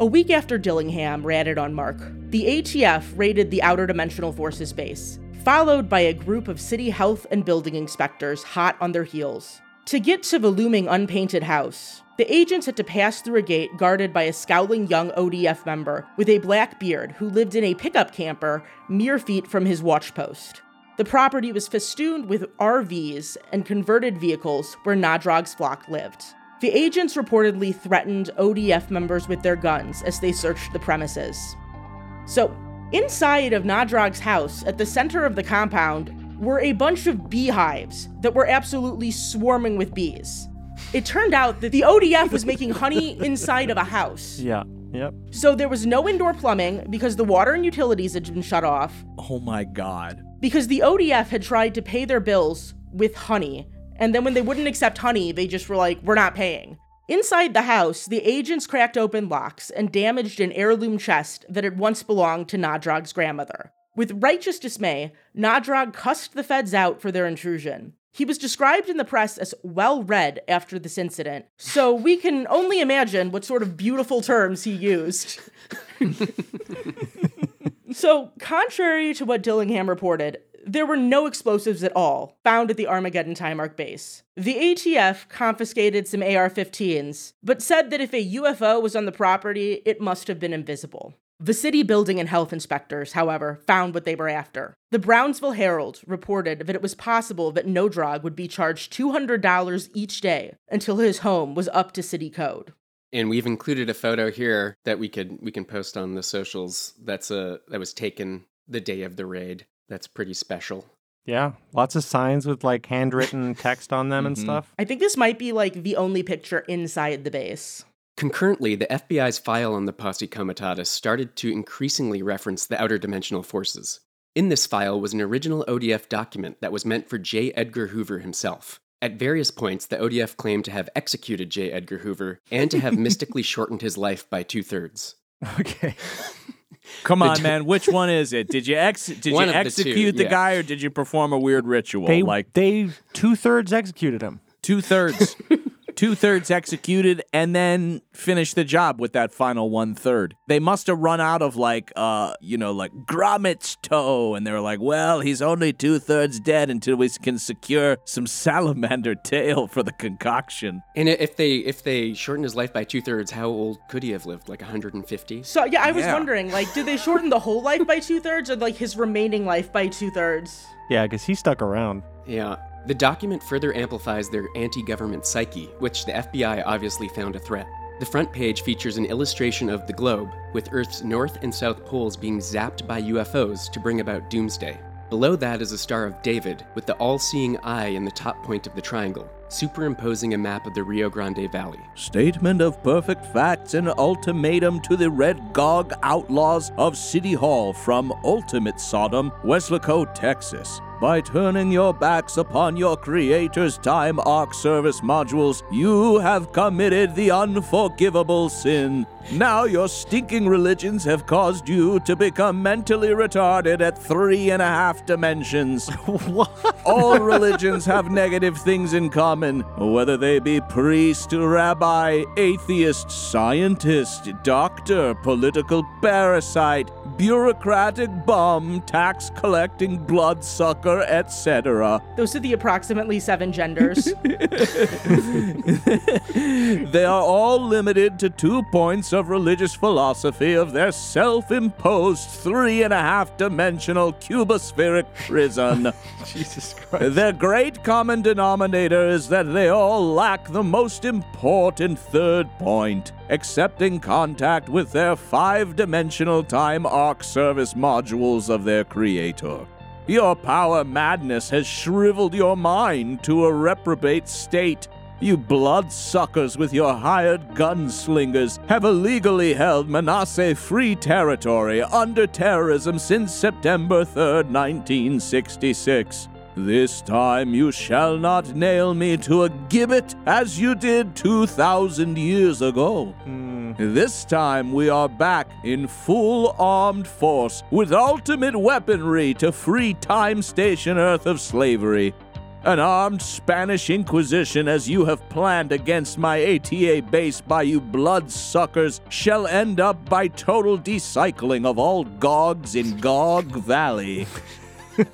A week after Dillingham ratted on Mark, the ATF raided the Outer Dimensional Forces base, followed by a group of city health and building inspectors hot on their heels. To get to the looming unpainted house, the agents had to pass through a gate guarded by a scowling young ODF member with a black beard who lived in a pickup camper mere feet from his watch post. The property was festooned with RVs and converted vehicles where Nodrog's flock lived. The agents reportedly threatened ODF members with their guns as they searched the premises. So, inside of Nodrog's house, at the center of the compound, were a bunch of beehives that were absolutely swarming with bees. It turned out that the ODF was making honey [LAUGHS] inside of a house. Yeah. Yep. So there was no indoor plumbing because the water and utilities had been shut off, Oh my god. because the ODF had tried to pay their bills with honey. And then when they wouldn't accept honey, they just were like, we're not paying. Inside the house, the agents cracked open locks and damaged an heirloom chest that had once belonged to Nodrog's grandmother. With righteous dismay, Nadrog cussed the feds out for their intrusion. He was described in the press as well read after this incident, so we can only imagine what sort of beautiful terms he used. [LAUGHS] so, contrary to what Dillingham reported, there were no explosives at all found at the Armageddon Time Arc base. The ATF confiscated some AR 15s, but said that if a UFO was on the property, it must have been invisible. The city building and health inspectors, however, found what they were after. The Brownsville Herald reported that it was possible that Nodrog would be charged $200 each day until his home was up to city code. And we've included a photo here that we could we can post on the socials. That's a that was taken the day of the raid. That's pretty special. Yeah. Lots of signs with like handwritten [LAUGHS] text on them and Mhm. stuff. I think this might be like the only picture inside the base. Concurrently, the FBI's file on the Posse Comitatus started to increasingly reference the outer dimensional forces. In this file was an original ODF document that was meant for J. Edgar Hoover himself. At various points, the ODF claimed to have executed J. Edgar Hoover and to have [LAUGHS] mystically shortened his life by two thirds. Okay. [LAUGHS] Come on, man. Which one is it? Did you ex- did One you of the two, execute the yeah. guy or did you perform a weird ritual? They like they two thirds executed him. two thirds, [LAUGHS] two thirds executed, and then finish the job with that final one third. They must have run out of like, uh, you know, like Gromit's toe, and they were like, "Well, he's only two thirds dead until we can secure some salamander tail for the concoction." And if they if they shortened his life by two thirds, how old could he have lived? Like 150? So yeah, I was Yeah. wondering, like, did they shorten the whole life by two thirds, or like his remaining life by two thirds? Yeah, because he stuck around. Yeah. The document further amplifies their anti government psyche, which the FBI obviously found a threat. The front page features an illustration of the globe, with Earth's north and south poles being zapped by UFOs to bring about doomsday. Below that is a Star of David, with the all seeing eye in the top point of the triangle, superimposing a map of the Rio Grande Valley. Statement of perfect facts and ultimatum to the Red Gog outlaws of City Hall from Ultimate Sodom, Weslaco, Texas. By turning your backs upon your creator's time arc service modules, you have committed the unforgivable sin. Now your stinking religions have caused you to become mentally retarded at three and a half dimensions. [LAUGHS] what? All religions have negative things in common, whether they be priest, rabbi, atheist, scientist, doctor, political parasite, bureaucratic bum, tax collecting bloodsucker, etc. Those are the approximately seven genders. [LAUGHS] [LAUGHS] They are all limited to two points of religious philosophy of their self imposed three and a half dimensional cubospheric prison. [LAUGHS] Jesus Christ. Their great common denominator is that they all lack the most important third point accepting contact with their five dimensional time arc service modules of their creator. Your power madness has shriveled your mind to a reprobate state. You bloodsuckers with your hired gunslingers have illegally held Manasseh Free Territory under terrorism since September 3rd, 1966. This time you shall not nail me to a gibbet as you did 2,000 years ago. Hmm. This time we are back in full armed force with ultimate weaponry to free Time Station Earth of slavery. An armed Spanish Inquisition, as you have planned against my ATA base by you bloodsuckers, shall end up by total decycling of all Gogs in Gog Valley. [LAUGHS]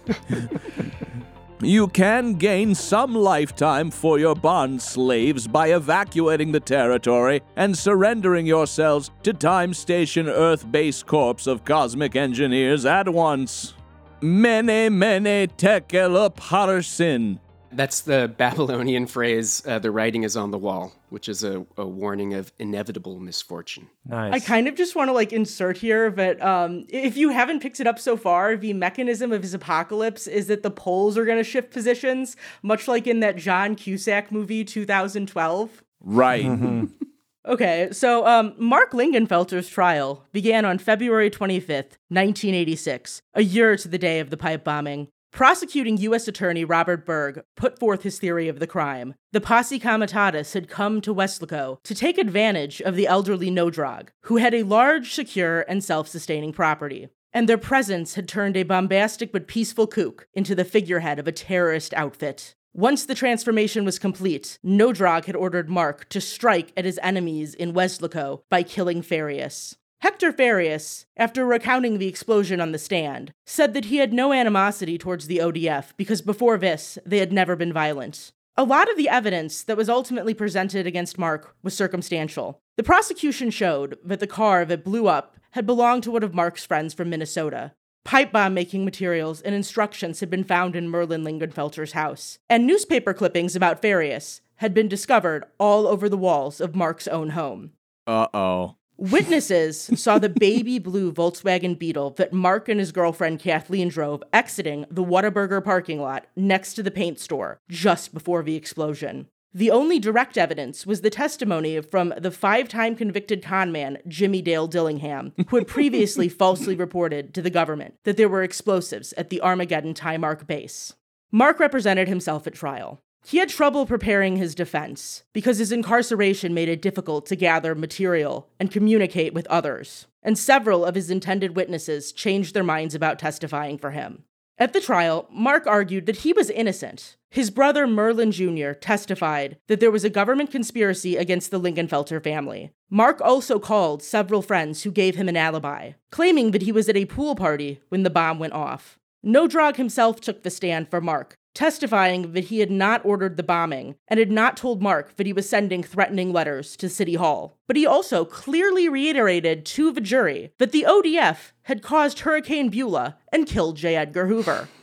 You can gain some lifetime for your bond slaves by evacuating the territory and surrendering yourselves to Time Station Earth Base Corps of Cosmic Engineers at once. Mene mene tekel upharsin. That's the Babylonian phrase, uh, the writing is on the wall, which is a, a warning of inevitable misfortune. Nice. I kind of just want to like insert here that um, if you haven't picked it up so far, the mechanism of his apocalypse is that the poles are going to shift positions, much like in that John Cusack movie 2012. Right. [LAUGHS] Okay, so um, Mark Lingenfelter's trial began on February 25th, 1986, a year to the day of the pipe bombing. Prosecuting U.S. Attorney Robert Berg put forth his theory of the crime. The posse comitatus had come to Weslaco to take advantage of the elderly Nodrog, who had a large, secure, and self sustaining property. And their presence had turned a bombastic but peaceful kook into the figurehead of a terrorist outfit. Once the transformation was complete, Nodrog had ordered Mark to strike at his enemies in Weslaco by killing Farias. Hector Farias, after recounting the explosion on the stand, said that he had no animosity towards the ODF because before this, they had never been violent. A lot of the evidence that was ultimately presented against Mark was circumstantial. The prosecution showed that the car that blew up had belonged to one of Mark's friends from Minnesota. Pipe bomb making materials and instructions had been found in Merlin Lingenfelter's house, and newspaper clippings about Farias had been discovered all over the walls of Mark's own home. Uh oh. Witnesses saw the baby blue Volkswagen Beetle that Mark and his girlfriend Kathleen drove exiting the Whataburger parking lot next to the paint store just before the explosion. The only direct evidence was the testimony from the five time convicted conman Jimmy Dale Dillingham, who had previously [LAUGHS] falsely reported to the government that there were explosives at the Armageddon Time Arc base. Mark represented himself at trial. He had trouble preparing his defense because his incarceration made it difficult to gather material and communicate with others, and several of his intended witnesses changed their minds about testifying for him. At the trial, Mark argued that he was innocent. His brother Merlin Jr. testified that there was a government conspiracy against the Lingenfelter family. Mark also called several friends who gave him an alibi, claiming that he was at a pool party when the bomb went off. Nodrog himself took the stand for Mark, testifying that he had not ordered the bombing and had not told Mark that he was sending threatening letters to City Hall. But he also clearly reiterated to the jury that the ODF had caused Hurricane Beulah and killed J. Edgar Hoover. [LAUGHS]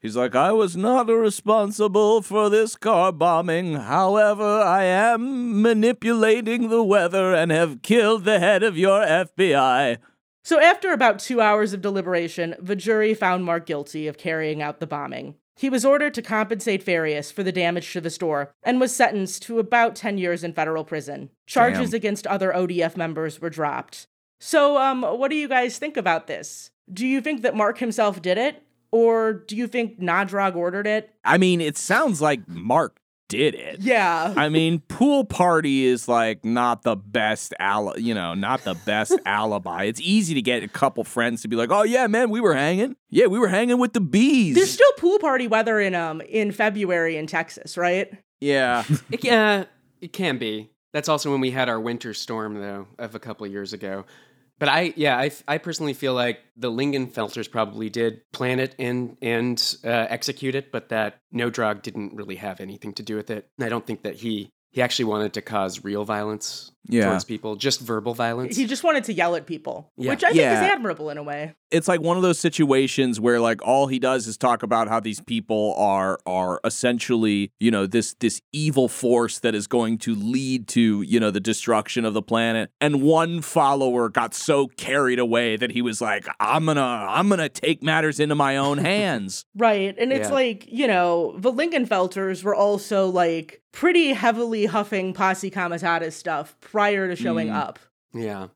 He's like, I was not responsible for this car bombing. However, I am manipulating the weather and have killed the head of your FBI. So, after about two hours of deliberation, the jury found Mark guilty of carrying out the bombing. He was ordered to compensate Farias for the damage to the store and was sentenced to about 10 years in federal prison. Charges Damn. against other ODF members were dropped. So, um, what do you guys think about this? Do you think that Mark himself did it? Or do you think Nodrog ordered it? I mean, it sounds like Mark did it. Yeah. I mean, pool party is like not the best ali- you know, not the best [LAUGHS] alibi. It's easy to get a couple friends to be like, "Oh yeah, man, we were hanging. Yeah, we were hanging with the bees." There's still pool party weather in um in February in Texas, right? yeah. [LAUGHS] It, yeah, it can be. That's also when we had our winter storm, though, of a couple years ago. But I, yeah, I, I personally feel like the Lingenfelters probably did plan it and and uh, execute it, but that Nodrog didn't really have anything to do with it. And I don't think that he he actually wanted to cause real violence Yeah. towards people, just verbal violence. He just wanted to yell at people, Yeah. which I think Yeah. is admirable in a way. it's like one of those situations where like all he does is talk about how these people are are essentially you know this this evil force that is going to lead to you know the destruction of the planet and one follower got so carried away that he was like i'm gonna i'm gonna take matters into my own [LAUGHS] hands Right. And it's Yeah. like, you know, the Lingenfelters were also like pretty heavily huffing Posse Comitatus stuff prior to showing Mm. up. Yeah.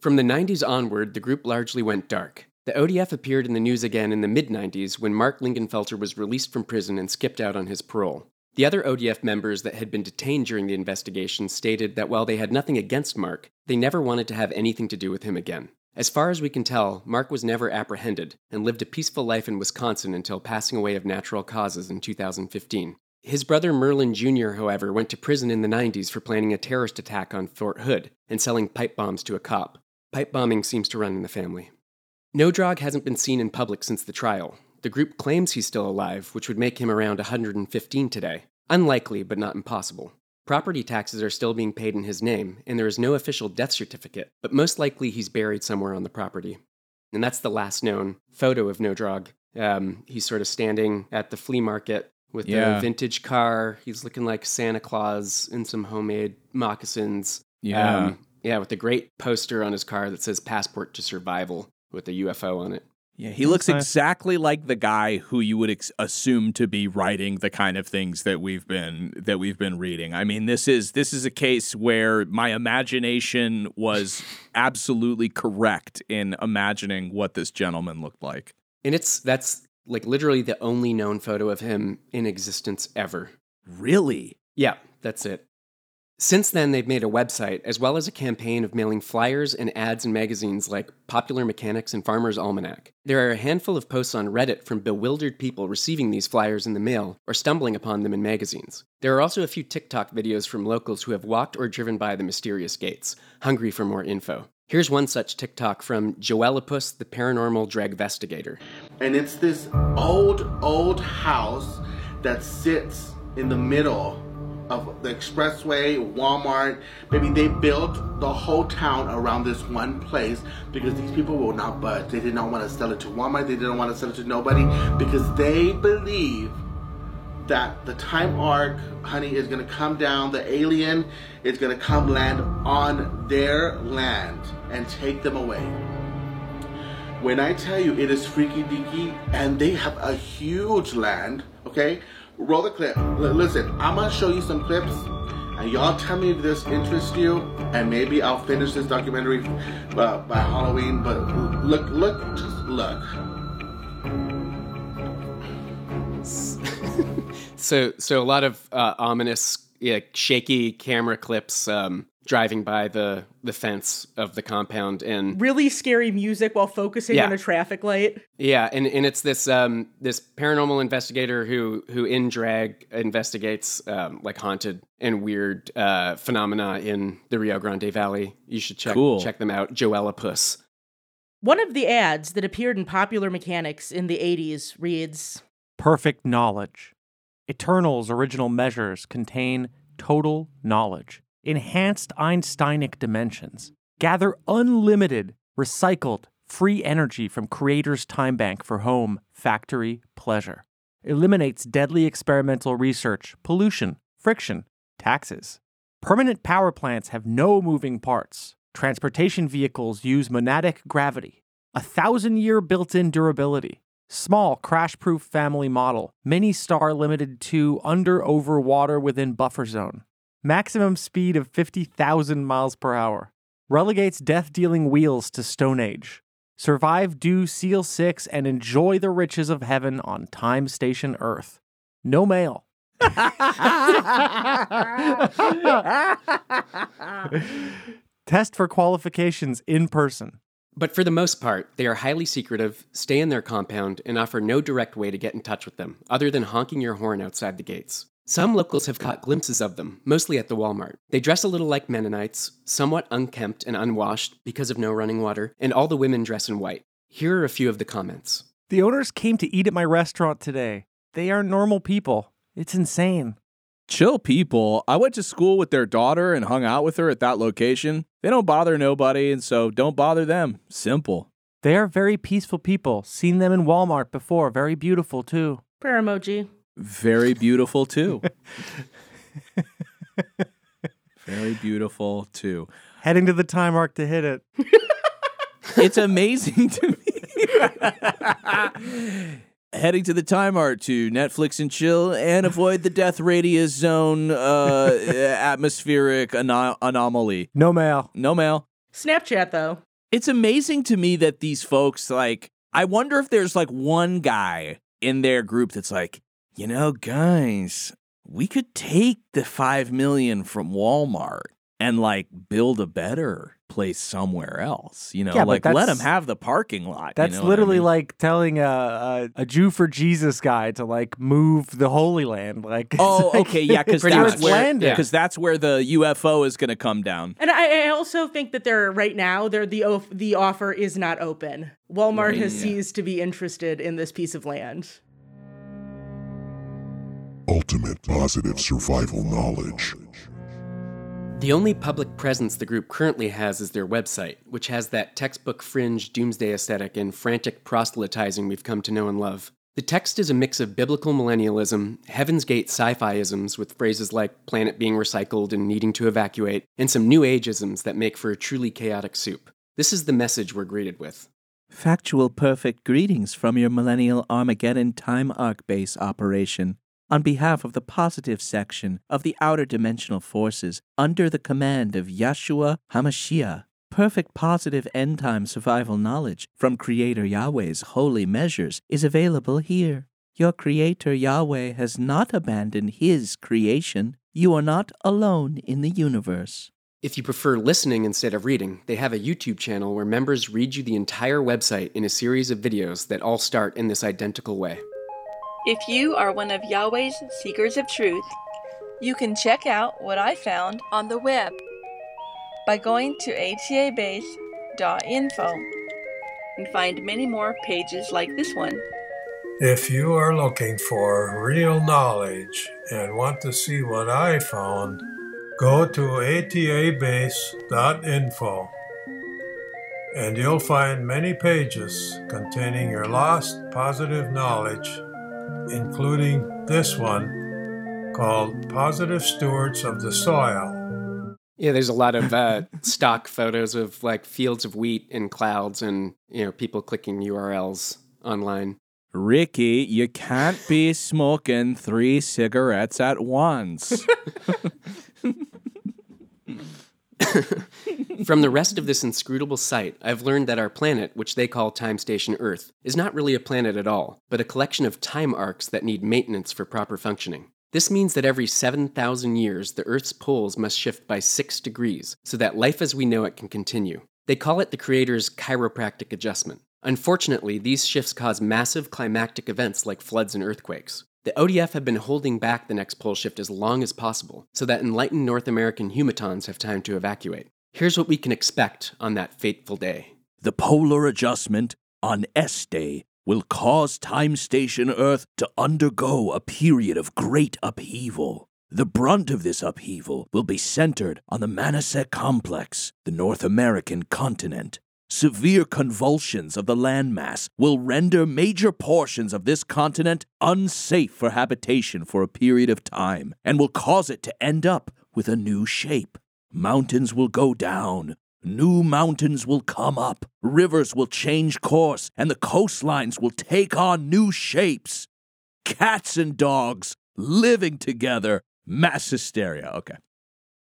From the 90s onward, the group largely went dark. The ODF appeared in the news again in the mid 90s when Mark Lingenfelter was released from prison and skipped out on his parole. The other ODF members that had been detained during the investigation stated that while they had nothing against Mark, they never wanted to have anything to do with him again. As far as we can tell, Mark was never apprehended and lived a peaceful life in Wisconsin until passing away of natural causes in 2015. His brother Merlin Jr., however, went to prison in the 90s for planning a terrorist attack on Fort Hood and selling pipe bombs to a cop. Pipe bombing seems to run in the family. Nodrog hasn't been seen in public since the trial. The group claims he's still alive, which would make him around 115 today. Unlikely, but not impossible. Property taxes are still being paid in his name, and there is no official death certificate, but most likely he's buried somewhere on the property. And that's the last known photo of Nodrog. Um, he's sort of standing at the flea market with Yeah. a vintage car. He's looking like Santa Claus in some homemade moccasins. Um, yeah, with a great poster on his car that says "Passport to Survival" with a UFO on it. Yeah, he looks exactly like the guy who you would ex- assume to be writing the kind of things that we've been that we've been reading. I mean, this is this is a case where my imagination was [LAUGHS] absolutely correct in imagining what this gentleman looked like. And it's that's like literally the only known photo of him in existence ever. Really? Yeah, that's it. Since then, they've made a website as well as a campaign of mailing flyers and ads in magazines like Popular Mechanics and Farmer's Almanac. There are a handful of posts on Reddit from bewildered people receiving these flyers in the mail or stumbling upon them in magazines. There are also a few TikTok videos from locals who have walked or driven by the mysterious gates, hungry for more info. Here's one such TikTok from Joelopus, the paranormal dragvestigator. and it's this old old house that sits in the middle of the expressway walmart. Maybe they built the whole town around this one place because these people will not budge. They did not want to sell it to walmart. They didn't want to sell it to nobody because they believe that the time arc honey is to come down the alien is to come land on their land and take them away when I tell you it is freaky deaky and they have a huge land, okay? Roll the clip. L- listen, I'm gonna show you some clips and y'all tell me if this interests you and maybe I'll finish this documentary uh, by Halloween. But look, look, just look. So, so a lot of uh, ominous, yeah, shaky camera clips um, driving by the the fence of the compound, and Really scary music while focusing Yeah. on a traffic light. yeah, and, and it's this um, this paranormal investigator who who in drag investigates um, like haunted and weird uh, phenomena in the Rio Grande Valley. You should check Cool. check them out. Joellopus. One of the ads that appeared in Popular Mechanics in the 80s reads Perfect knowledge. Eternal's original measures contain total knowledge, enhanced Einsteinic dimensions. Gather unlimited, recycled, free energy from Creator's time bank for home, factory, pleasure. Eliminates deadly experimental research, pollution, friction, taxes. Permanent power plants have no moving parts. Transportation vehicles use monadic gravity. A thousand year built in durability. Small crash proof family model. Mini star limited to under over water within buffer zone. Maximum speed of 50,000 miles per hour. Relegates death dealing wheels to Stone Age. Survive do Seal 6 and enjoy the riches of heaven on Time Station Earth. No mail. [LAUGHS] Test for qualifications in person. But for the most part, they are highly secretive, stay in their compound, and offer no direct way to get in touch with them, other than honking your horn outside the gates. Some locals have caught glimpses of them, mostly at the Walmart. They dress a little like Mennonites, somewhat unkempt and unwashed because of no running water, and all the women dress in white. Here are a few of the comments. The owners came to eat at my restaurant today. They are normal people. It's insane. Chill people. I went to school with their daughter and hung out with her at that location. They don't bother nobody, and so don't bother them. Simple. They are very peaceful people. Seen them in Walmart before. Very beautiful, too. Prayer emoji. Very beautiful, too. [LAUGHS] Very beautiful, too. Heading to the time arc to hit it. [LAUGHS] It's amazing to me. [LAUGHS] Heading to the time art to Netflix and chill and avoid the death radius zone uh, [LAUGHS] atmospheric ano- anomaly. No mail. No mail. Snapchat though. It's amazing to me that these folks like. I wonder if there's like one guy in their group that's like, you know, guys, we could take the five million from Walmart and like build a better place somewhere else. You know, Yeah, like let them have the parking lot. you That's know what I literally mean? like telling a, a a Jew for Jesus guy to like move the Holy Land. Like, Oh, like- okay, yeah, because [LAUGHS] that's where landed. because that's where the UFO is going to come down. And I, I also think that they're right now they're the of- the offer is not open. Walmart Right, has yeah. ceased to be interested in this piece of land. Ultimate positive survival knowledge. The only public presence the group currently has is their website, which has that textbook fringe doomsday aesthetic and frantic proselytizing we've come to know and love. The text is a mix of biblical millennialism, Heaven's Gate sci fi isms with phrases like planet being recycled and needing to evacuate, and some new age isms that make for a truly chaotic soup. This is the message we're greeted with. Factual perfect greetings from your Millennial Armageddon Time Arc Base operation. On behalf of the positive section of the Outer Dimensional Forces under the command of Yeshua HaMashiach, perfect positive end time survival knowledge from Creator Yahweh's holy measures is available here. Your Creator Yahweh has not abandoned His creation. You are not alone in the universe. If you prefer listening instead of reading, they have a YouTube channel where members read you the entire website in a series of videos that all start in this identical way. If you are one of Yahweh's seekers of truth, you can check out what I found on the web by going to atabase.info and find many more pages like this one. If you are looking for real knowledge and want to see what I found, go to atabase.info and you'll find many pages containing your lost positive knowledge, including this one called Positive Stewards of the Soil. Yeah, there's a lot of uh, [LAUGHS] stock photos of like fields of wheat and clouds, and you know people clicking URLs online. Ricky, you can't be smoking three cigarettes at once. [LAUGHS] [LAUGHS] From the rest of this inscrutable site, I've learned that our planet, which they call Time Station Earth, is not really a planet at all, but a collection of time arcs that need maintenance for proper functioning. This means that every 7,000 years, the Earth's poles must shift by 6 degrees so that life as we know it can continue. They call it the Creator's chiropractic adjustment. Unfortunately, these shifts cause massive climactic events like floods and earthquakes. The ODF have been holding back the next pole shift as long as possible so that enlightened North American humatons have time to evacuate. Here's what we can expect on that fateful day. The polar adjustment on S Day will cause Time Station Earth to undergo a period of great upheaval. The brunt of this upheaval will be centered on the Manasek Complex, the North American continent. Severe convulsions of the landmass will render major portions of this continent unsafe for habitation for a period of time and will cause it to end up with a new shape. Mountains will go down, New mountains will come up, rivers will change course, and the coastlines will take on new shapes. Cats and dogs living together, mass hysteria. Okay.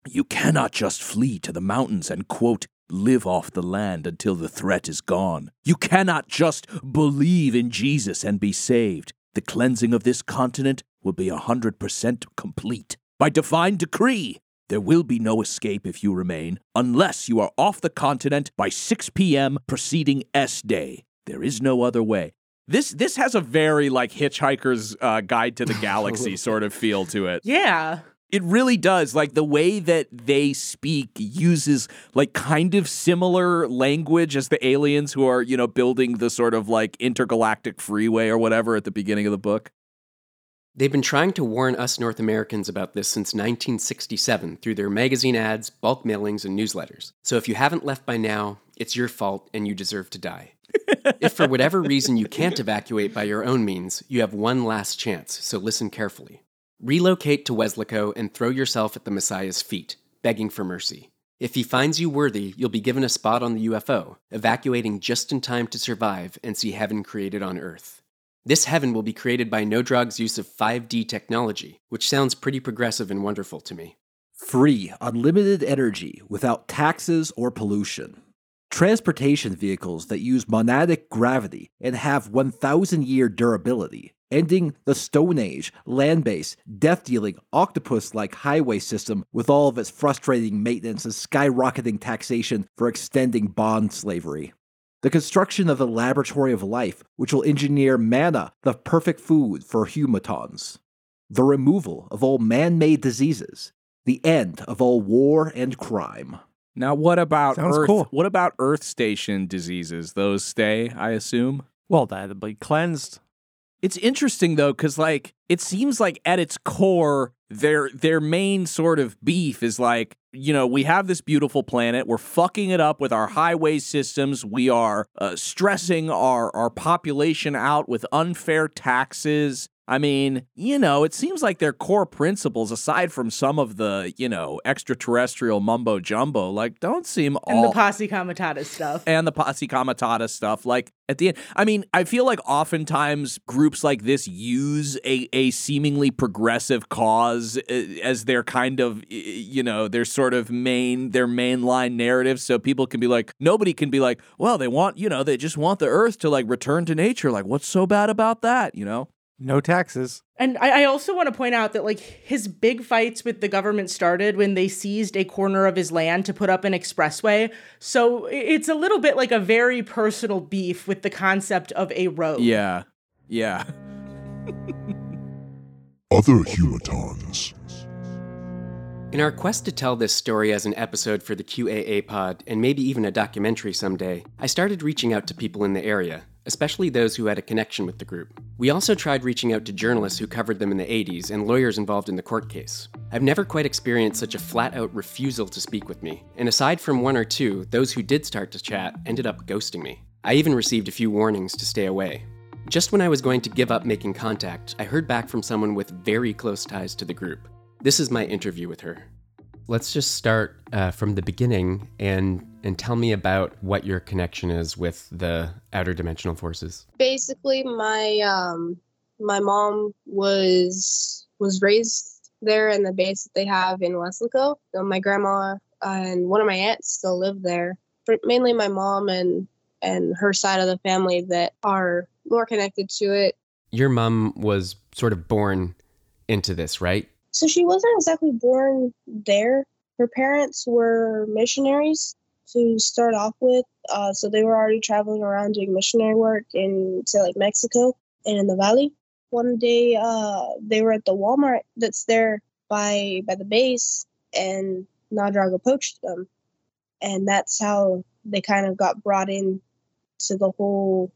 You cannot just flee to the mountains and, quote, live off the land until the threat is gone. You cannot just believe in Jesus and be saved. The cleansing of this continent will be a 100% complete. By divine decree, there will be no escape if you remain, unless you are off the continent by 6 p.m. preceding S Day. There is no other way. this this has a very like Hitchhiker's uh, Guide to the [LAUGHS] Galaxy sort of feel to it. Yeah. It really does. Like the way that they speak uses like kind of similar language as the aliens who are, you know, building the sort of like intergalactic freeway or whatever at the beginning of the book. They've been trying to warn us North Americans about this since 1967 through their magazine ads, bulk mailings, and newsletters. So if you haven't left by now, it's your fault and you deserve to die. [LAUGHS] if for whatever reason you can't evacuate by your own means, you have one last chance, so listen carefully. Relocate to Weslaco and throw yourself at the Messiah's feet, begging for mercy. If he finds you worthy, you'll be given a spot on the UFO, evacuating just in time to survive and see heaven created on Earth. This heaven will be created by Nodrog's use of 5D technology, which sounds pretty progressive and wonderful to me. Free, unlimited energy without taxes or pollution. Transportation vehicles that use monadic gravity and have 1,000 year durability, ending the Stone Age, land based, death dealing, octopus like highway system with all of its frustrating maintenance and skyrocketing taxation for extending bond slavery. The construction of the laboratory of life, which will engineer manna, the perfect food for humatons, the removal of all man made diseases, the end of all war and crime. Now, what about Sounds Earth? cool. What about Earth Station diseases? Those stay, I assume. Well, that'll be cleansed. It's interesting though, because like it seems like at its core, their their main sort of beef is like, you know, we have this beautiful planet, we're fucking it up with our highway systems, we are uh, stressing our our population out with unfair taxes. I mean, you know, it seems like their core principles, aside from some of the, you know, extraterrestrial mumbo jumbo, like don't seem And all the posse comitatus stuff. and the posse comitatus stuff. Like at the end, I mean, I feel like oftentimes groups like this use a, a seemingly progressive cause uh, as their kind of, you know, their sort of main, their mainline narrative. So people can be like, nobody can be like, well, they want, you know, they just want the earth to like return to nature. Like, what's so bad about that? You know? No taxes. And I, I also want to point out that like his big fights with the government started when they seized a corner of his land to put up an expressway. So it's a little bit like a very personal beef with the concept of a road. Yeah. Yeah. [LAUGHS] Other humatons. In our quest to tell this story as an episode for the QAA pod, and maybe even a documentary someday, I started reaching out to people in the area, especially those who had a connection with the group. We also tried reaching out to journalists who covered them in the 80s and lawyers involved in the court case. I've never quite experienced such a flat out refusal to speak with me, and aside from one or two, those who did start to chat ended up ghosting me. I even received a few warnings to stay away. Just when I was going to give up making contact, I heard back from someone with very close ties to the group. This is my interview with her. Let's just start uh, from the beginning and and tell me about what your connection is with the outer dimensional forces. basically my um my mom was was raised there in the base that they have in Weslaco. So my grandma and one of my aunts still live there. Mainly my mom and and her side of the family that are more connected to it. Your mom was sort of born into this, right? So she wasn't exactly born there. Her parents were missionaries to start off with. Uh, so they were already traveling around doing missionary work in, say, like Mexico and in the valley. One day, uh, they were at the Walmart that's there by by the base, and Nodrog approached them, and that's how they kind of got brought in to the whole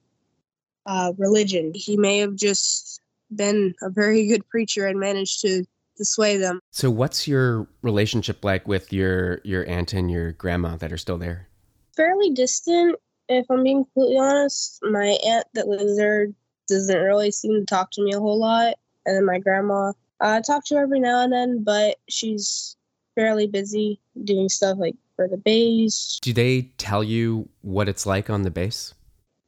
uh, religion. He may have just been a very good preacher and managed to to sway them. So what's your relationship like with your your aunt and your grandma that are still there? Fairly distant, if I'm being completely honest. My aunt that lives there doesn't really seem to talk to me a whole lot, and then my grandma, I talk to her every now and then, but she's fairly busy doing stuff like for the base. Do they tell you what it's like on the base?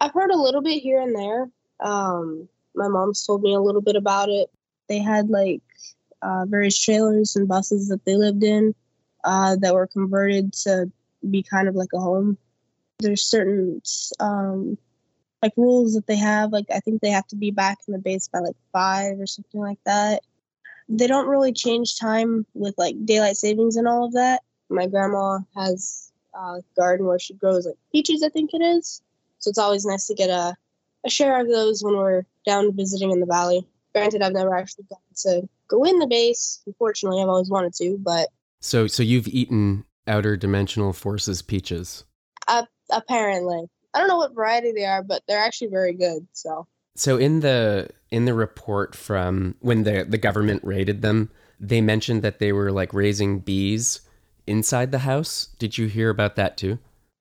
I've heard a little bit here and there. Um, my mom's told me a little bit about it. They had like uh, various trailers and buses that they lived in uh, that were converted to be kind of like a home. There's certain um, like rules that they have. Like I think they have to be back in the base by like five or something like that. They don't really change time with like daylight savings and all of that. My grandma has a garden where she grows like peaches, I think it is. So it's always nice to get a, a share of those when we're down visiting in the valley. Granted, I've never actually gotten to go in the base. Unfortunately, I've always wanted to, but So so you've eaten outer dimensional forces peaches. uh, apparently, I don't know what variety they are, but they're actually very good. So So in the in the report from when the the government raided them, they mentioned that they were like raising bees inside the house. Did you hear about that too?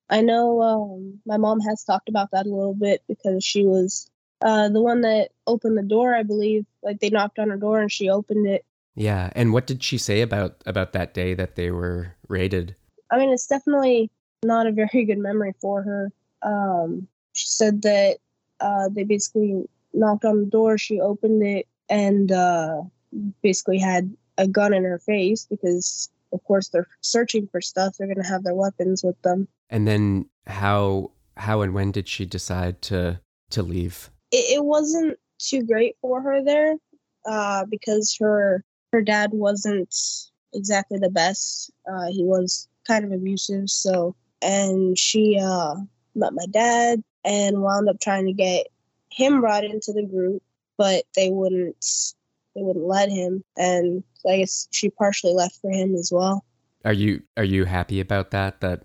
I know um, my mom has talked about that a little bit because she was uh, the one that opened the door, I believe. Like they knocked on her door and she opened it. Yeah, and what did she say about about that day that they were raided? I mean, it's definitely not a very good memory for her. Um, she said that uh, they basically knocked on the door, she opened it, and uh, basically had a gun in her face because, of course, they're searching for stuff. They're going to have their weapons with them. And then how how and when did she decide to to leave? It, it wasn't too great for her there uh, because her her dad wasn't exactly the best. Uh, he was kind of abusive. So, and she uh, met my dad and wound up trying to get him brought into the group, but they wouldn't they wouldn't let him, and so I guess she partially left for him as well. Are you are you happy about that? That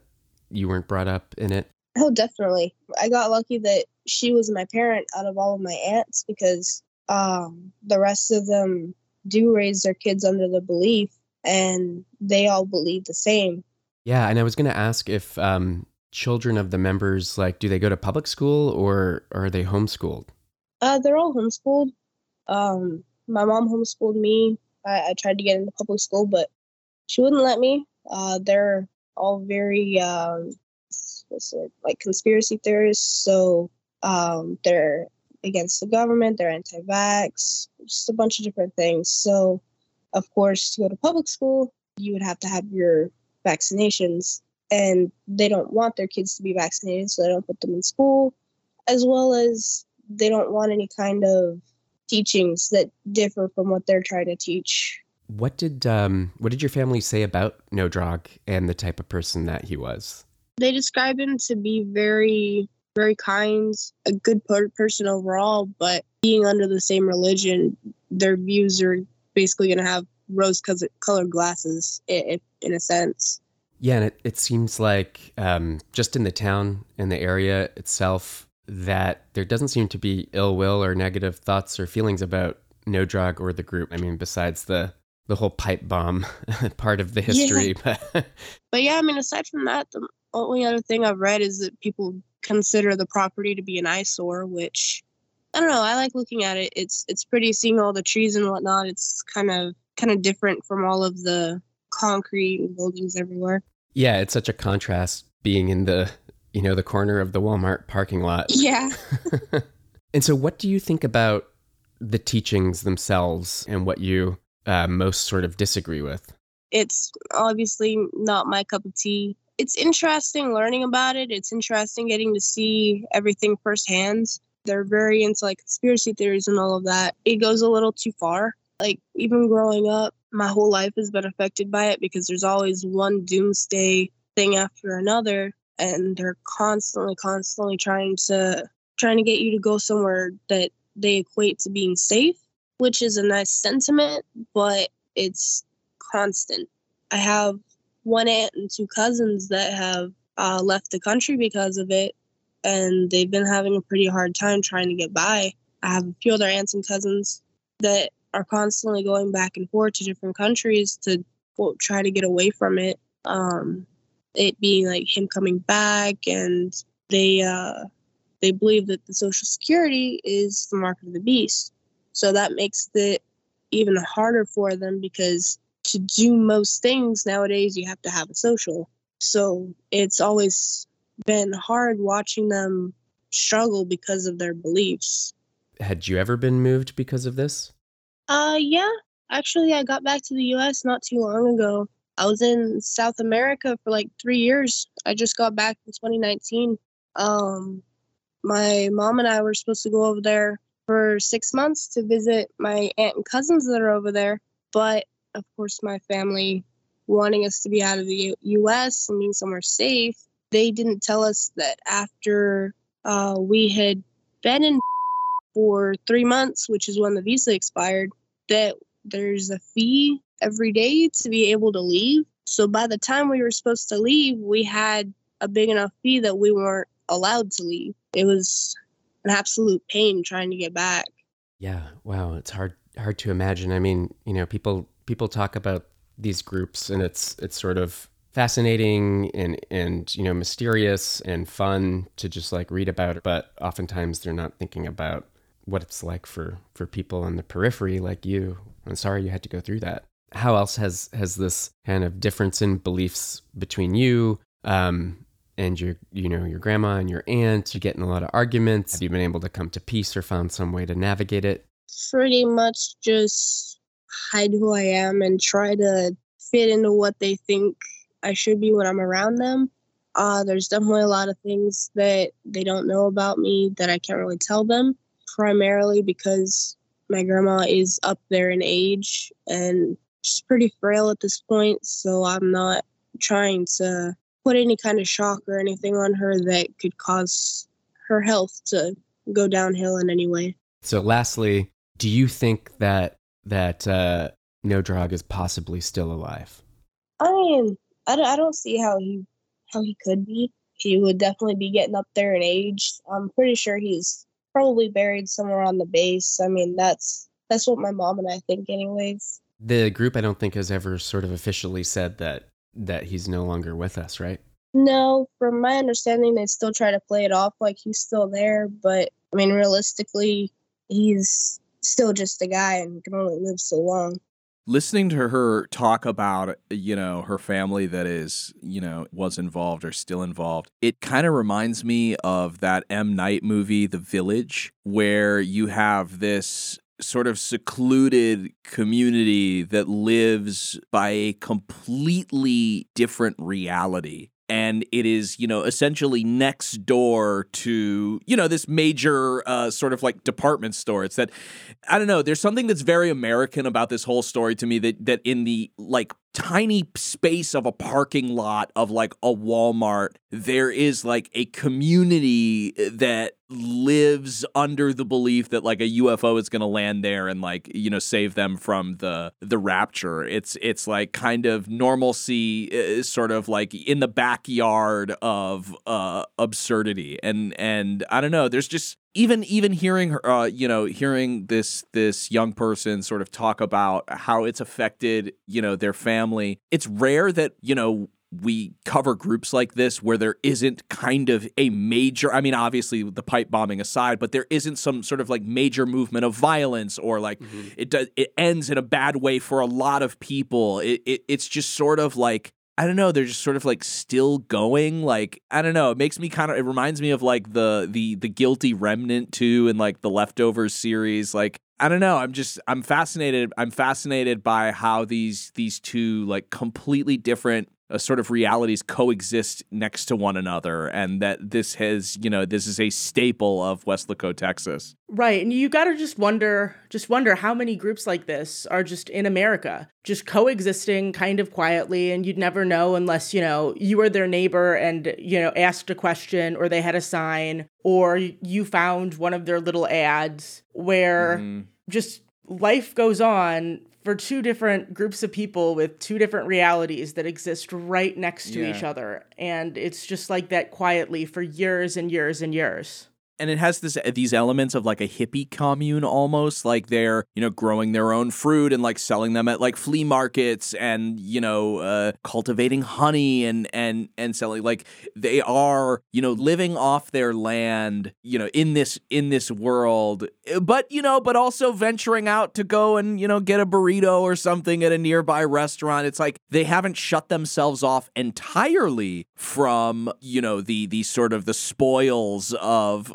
you weren't brought up in it? Oh, definitely. I got lucky that she was my parent out of all of my aunts because um, the rest of them do raise their kids under the belief, and they all believe the same. Yeah, and I was going to ask if um, children of the members like do they go to public school or, or are they homeschooled? Uh, they're all homeschooled. Um, my mom homeschooled me. I, I tried to get into public school, but she wouldn't let me. Uh, they're all very um, like conspiracy theorists. So um, they're against the government. They're anti-vax. Just a bunch of different things. So, of course, to go to public school, you would have to have your vaccinations, and they don't want their kids to be vaccinated, so they don't put them in school, as well as they don't want any kind of teachings that differ from what they're trying to teach. What did um, what did your family say about Nodrog and the type of person that he was? They describe him to be very, very kind, a good person overall, but being under the same religion, their views are basically going to have rose colored glasses, in, in a sense. Yeah, and it, it seems like um, just in the town and the area itself, that there doesn't seem to be ill will or negative thoughts or feelings about Nodrog or the group. I mean, besides the the whole pipe bomb [LAUGHS] part of the history. Yeah. But [LAUGHS] but yeah, I mean, aside from that, the only other thing I've read is that people consider the property to be an eyesore, which I don't know. I like looking at it. It's it's pretty seeing all the trees and whatnot. It's kind of kind of different from all of the concrete and buildings everywhere. Yeah, it's such a contrast being in the you know the corner of the Walmart parking lot. [LAUGHS] Yeah. [LAUGHS] and so, what do you think about the teachings themselves and what you uh, most sort of disagree with? It's obviously not my cup of tea. It's interesting learning about it. It's interesting getting to see everything firsthand. They're very into like conspiracy theories and all of that. It goes a little too far. Like even growing up, my whole life has been affected by it because there's always one doomsday thing after another and they're constantly constantly trying to trying to get you to go somewhere that they equate to being safe which is a nice sentiment, but it's constant. I have one aunt and two cousins that have uh, left the country because of it, and they've been having a pretty hard time trying to get by. I have a few other aunts and cousins that are constantly going back and forth to different countries to quote, try to get away from it. Um, it being like him coming back, and they uh, they believe that the Social Security is the mark of the beast. So that makes it even harder for them because to do most things nowadays, you have to have a social. So it's always been hard watching them struggle because of their beliefs. Had you ever been moved because of this? Uh, yeah. Actually, I got back to the US not too long ago. I was in South America for like three years. I just got back in 2019. Um, my mom and I were supposed to go over there for six months to visit my aunt and cousins that are over there. But of course, my family wanting us to be out of the US and being somewhere safe, they didn't tell us that after uh, we had been in [LAUGHS] for three months, which is when the visa expired, that there's a fee every day to be able to leave. So by the time we were supposed to leave, we had a big enough fee that we weren't allowed to leave. It was an absolute pain trying to get back. Yeah, wow, it's hard hard to imagine. I mean, you know, people people talk about these groups and it's it's sort of fascinating and and you know mysterious and fun to just like read about but oftentimes they're not thinking about what it's like for for people on the periphery like you. I'm sorry you had to go through that. How else has has this kind of difference in beliefs between you um and your you know your grandma and your aunt? You get in a lot of arguments. Have you been able to come to peace or found some way to navigate it? Pretty much just hide who I am and try to fit into what they think I should be when I'm around them. Uh, there's definitely a lot of things that they don't know about me that I can't really tell them, primarily because my grandma is up there in age and she's pretty frail at this point. So I'm not trying to put any kind of shock or anything on her that could cause her health to go downhill in any way. so lastly do you think that that uh Nodrog is possibly still alive I mean, I don't, I don't see how he how he could be. He would definitely be getting up there in age. I'm pretty sure he's probably buried somewhere on the base. I mean, that's that's what my mom and I think, anyways. the group i don't think has ever sort of officially said that that he's no longer with us right No, from my understanding, they still try to play it off like he's still there, but I mean, realistically, he's still just a guy and can only live so long. listening to her talk about you know her family that is you know was involved or still involved it kind of reminds me of that m night movie the village where you have this sort of secluded community that lives by a completely different reality and it is you know essentially next door to you know this major uh, sort of like department store. It's that i don't know there's something that's very american about this whole story to me that that in the like tiny space of a parking lot of like a walmart there is like a community that lives under the belief that like a UFO is going to land there and like you know save them from the the rapture. It's it's like kind of normalcy is sort of like in the backyard of uh absurdity. And and I don't know there's just even even hearing her uh you know hearing this this young person sort of talk about how it's affected you know their family it's rare that you know we cover groups like this where there isn't kind of a major I mean obviously the pipe bombing aside but there isn't some sort of like major movement of violence or like it does it ends in a bad way for a lot of people. It, it it's just sort of like I don't know. They're just sort of like still going. Like I don't know. It makes me kind of. It reminds me of like the the the guilty remnant too, and like the leftovers series. Like I don't know. I'm just I'm fascinated. I'm fascinated by how these these two like completely different uh, sort of realities coexist next to one another, and that this has you know this is a staple of Weslaco, Texas. Right. And you got to just wonder, just wonder how many groups like this are just in America, just coexisting kind of quietly. And you'd never know unless, you know, you were their neighbor and, you know, asked a question or they had a sign or you found one of their little ads where Mm-hmm. just life goes on for two different groups of people with two different realities that exist right next to each other. And it's just like that quietly for years and years and years. And it has this these elements of like a hippie commune almost like they're you know growing their own fruit and like selling them at like flea markets and you know uh, cultivating honey and and and selling like they are you know living off their land you know in this in this world but you know but also venturing out to go and you know get a burrito or something at a nearby restaurant. It's like they haven't shut themselves off entirely from you know the the sort of the spoils of of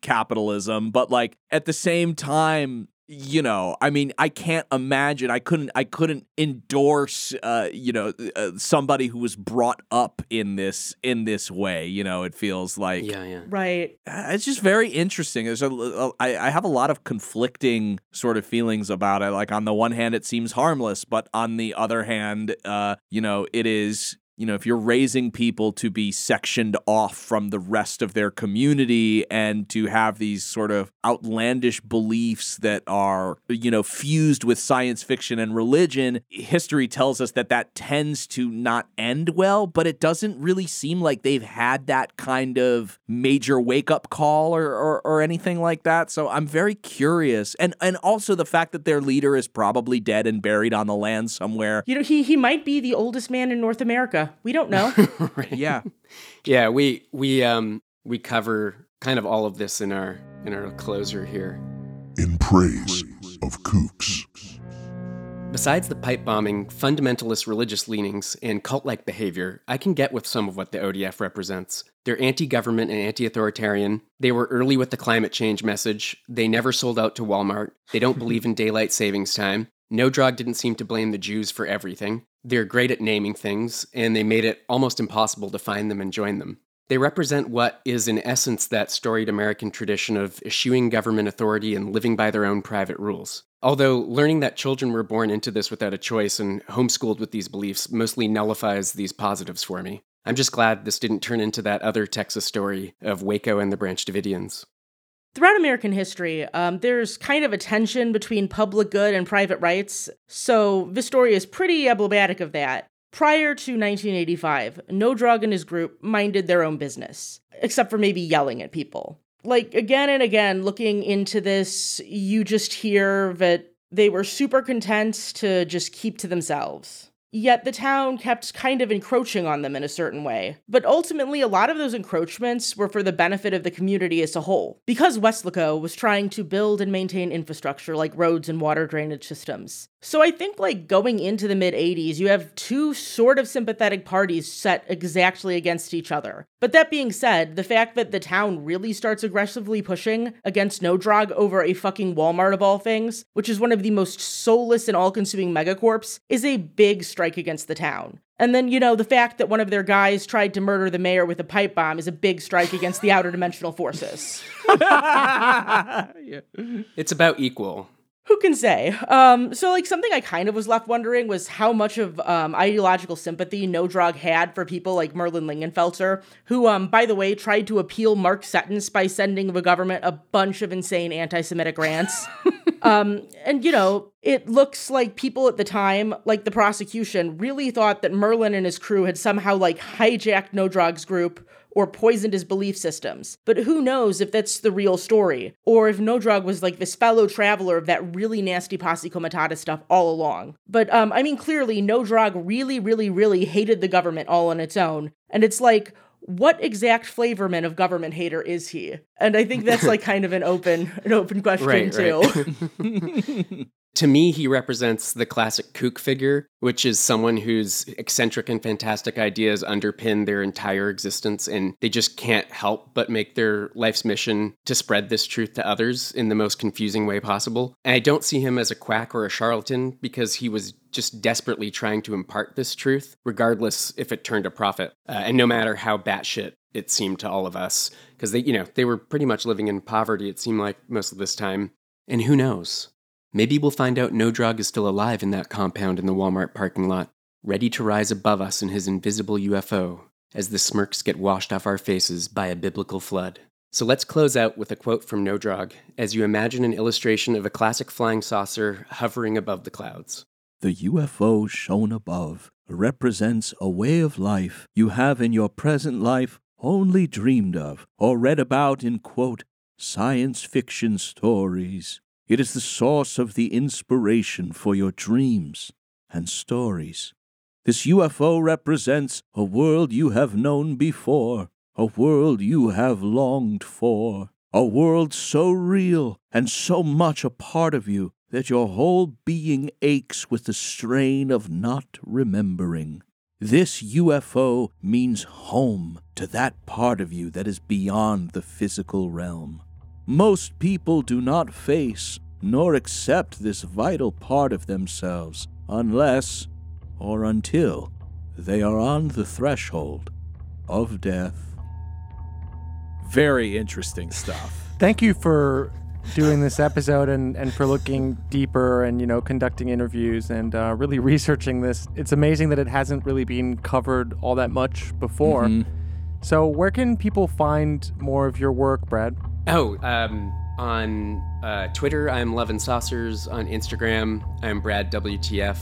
capitalism but like at the same time you know i mean i can't imagine i couldn't i couldn't endorse uh you know uh, somebody who was brought up in this in this way you know it feels like yeah yeah Right. uh, it's just very interesting. There's a, a I, I have a lot of conflicting sort of feelings about it. Like on the one hand, it seems harmless, but on the other hand, uh, you know, it is you know, if you're raising people to be sectioned off from the rest of their community and to have these sort of outlandish beliefs that are, you know, fused with science fiction and religion, history tells us that that tends to not end well, but it doesn't really seem like they've had that kind of major wake up call or, or, or anything like that. So I'm very curious. And, and also the fact that their leader is probably dead and buried on the land somewhere. You know, he he might be the oldest man in North America. We don't know. [LAUGHS] Yeah. Yeah, we we um we cover kind of all of this in our in our closer here. In praise of kooks. Besides the pipe bombing, fundamentalist religious leanings, and cult like behavior, I can get with some of what the ODF represents. They're anti government and anti authoritarian. They were early with the climate change message. They never sold out to Walmart. They don't believe in daylight savings time. Nodrog didn't seem to blame the Jews for everything. They're great at naming things, and they made it almost impossible to find them and join them. They represent what is, in essence, that storied American tradition of eschewing government authority and living by their own private rules. Although learning that children were born into this without a choice and homeschooled with these beliefs mostly nullifies these positives for me. I'm just glad this didn't turn into that other Texas story of Waco and the Branch Davidians. Throughout American history, um, there's kind of a tension between public good and private rights, so this story is pretty emblematic of that. Prior to 1985, Nodrog and his group minded their own business, except for maybe yelling at people. Like, again and again, looking into this, you just hear that they were super content to just keep to themselves. Yet the town kept kind of encroaching on them in a certain way. But ultimately, a lot of those encroachments were for the benefit of the community as a whole, because Weslaco was trying to build and maintain infrastructure like roads and water drainage systems. So I think, like, going into the mid 80s, you have two sort of sympathetic parties set exactly against each other. But that being said, the fact that the town really starts aggressively pushing against Nodrog over a fucking Walmart of all things, which is one of the most soulless and all consuming megacorps, is a big against the town. And then, you know, the fact that one of their guys tried to murder the mayor with a pipe bomb is a big strike against the outer dimensional forces. [LAUGHS] It's about equal. Who can say? Um, so, like, something I kind of was left wondering was how much of um, ideological sympathy Nodrog had for people like Merlin Lingenfelter, who, um, by the way, tried to appeal Mark's sentence by sending the government a bunch of insane anti Semitic rants. [LAUGHS] um, and, you know, it looks like people at the time, like the prosecution, really thought that Merlin and his crew had somehow, like, hijacked Nodrog's group or poisoned his belief systems. But who knows if that's the real story, or if Nodrog was like this fellow traveler of that really nasty posse comitatus stuff all along. But um, I mean, clearly, Nodrog really, really, really hated the government all on its own, and it's like. What exact flavorman of government hater is he? And I think that's like [LAUGHS] kind of an open an open question Right, too. right. [LAUGHS] [LAUGHS] to me, he represents the classic kook figure, which is someone whose eccentric and fantastic ideas underpin their entire existence, and they just can't help but make their life's mission to spread this truth to others in the most confusing way possible. And I don't see him as a quack or a charlatan because he was just desperately trying to impart this truth, regardless if it turned a profit, uh, and no matter how batshit it seemed to all of us, because they, you know, they were pretty much living in poverty. It seemed like most of this time, and who knows? Maybe we'll find out Nodrog is still alive in that compound in the Walmart parking lot, ready to rise above us in his invisible UFO as the smirks get washed off our faces by a biblical flood. So let's close out with a quote from Nodrog as you imagine an illustration of a classic flying saucer hovering above the clouds. The UFO shown above represents a way of life you have in your present life only dreamed of or read about in, quote, science fiction stories. It is the source of the inspiration for your dreams and stories. This UFO represents a world you have known before, a world you have longed for, a world so real and so much a part of you that your whole being aches with the strain of not remembering. This UFO means home to that part of you that is beyond the physical realm. Most people do not face nor accept this vital part of themselves unless or until they are on the threshold of death. Very interesting stuff. [LAUGHS] Thank you for doing this episode and, and for looking deeper and, you know, conducting interviews and uh, really [LAUGHS] researching this. It's amazing that it hasn't really been covered all that much before. Mhm. So, where can people find more of your work, Brad? Oh, um, on uh, Twitter, I'm Love and Saucers. On Instagram, I'm Brad WTF.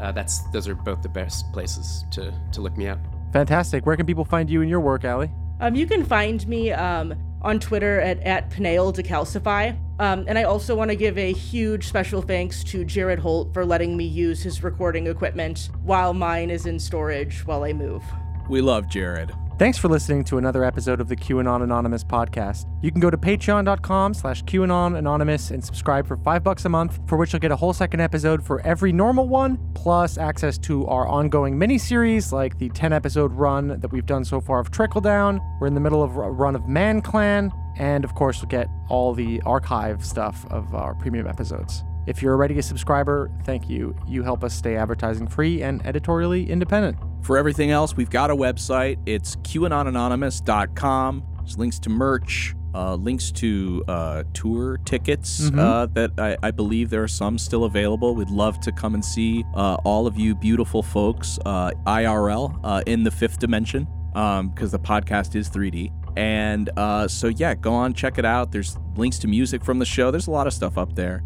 Uh, that's those are both the best places to to look me up. Fantastic. Where can people find you and your work, Allie? Um, you can find me um, on Twitter at, at Panail Decalcify. Um, and I also want to give a huge special thanks to Jared Holt for letting me use his recording equipment while mine is in storage while I move. We love Jared. Thanks for listening to another episode of the QAnon Anonymous podcast. You can go to patreon.com slash QAnon Anonymous and subscribe for five bucks a month, for which you'll get a whole second episode for every normal one, plus access to our ongoing mini-series like the 10-episode run that we've done so far of Trickle Down. We're in the middle of a run of Man Clan, and of course, you'll get all the archive stuff of our premium episodes. If you're already a subscriber, thank you. You help us stay advertising free and editorially independent. For everything else, we've got a website. It's QAnonanonymous.com. There's links to merch, uh, links to uh, tour tickets Mhm. uh, that I, I believe there are some still available. We'd love to come and see uh, all of you beautiful folks uh, IRL uh, in the fifth dimension because the podcast is 3D. And uh, so, yeah, go on, check it out. There's links to music from the show. There's a lot of stuff up there.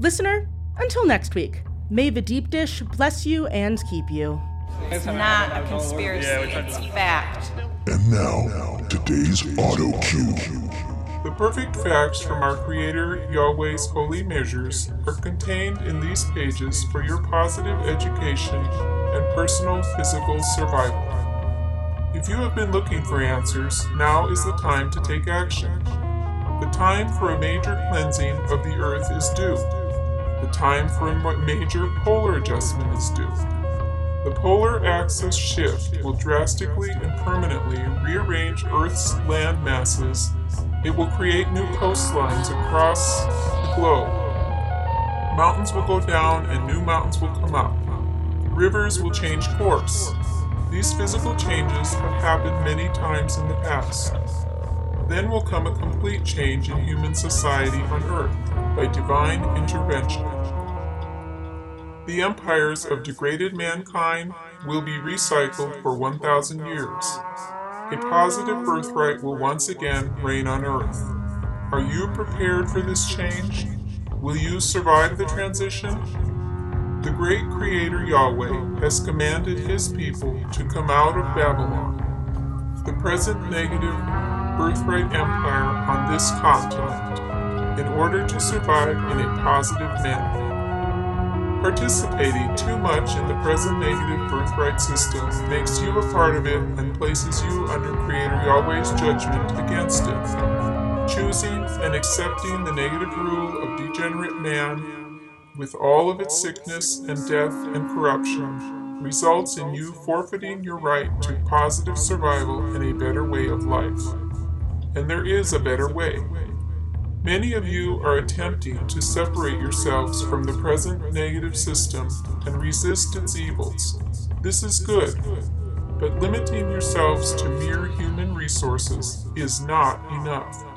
Listener, until next week, may the deep dish bless you and keep you. It's not a conspiracy, it's fact. And now, today's auto cue. The perfect facts from our Creator Yahweh's holy measures are contained in these pages for your positive education and personal physical survival. If you have been looking for answers, now is the time to take action. The time for a major cleansing of the earth is due. The time for a major polar adjustment is due. The polar axis shift will drastically and permanently rearrange Earth's land masses. It will create new coastlines across the globe. Mountains will go down and new mountains will come up. Rivers will change course. These physical changes have happened many times in the past. Then will come a complete change in human society on Earth by divine intervention. The empires of degraded mankind will be recycled for 1,000 years. A positive birthright will once again reign on Earth. Are you prepared for this change? Will you survive the transition? The great Creator Yahweh has commanded His people to come out of Babylon, the present negative birthright empire on this continent, in order to survive in a positive manner. Participating too much in the present negative birthright system makes you a part of it and places you under Creator Yahweh's judgment against it. Choosing and accepting the negative rule of degenerate man, with all of its sickness and death and corruption, results in you forfeiting your right to positive survival and a better way of life. And there is a better way. Many of you are attempting to separate yourselves from the present negative system and resist its evils. This is good, but limiting yourselves to mere human resources is not enough.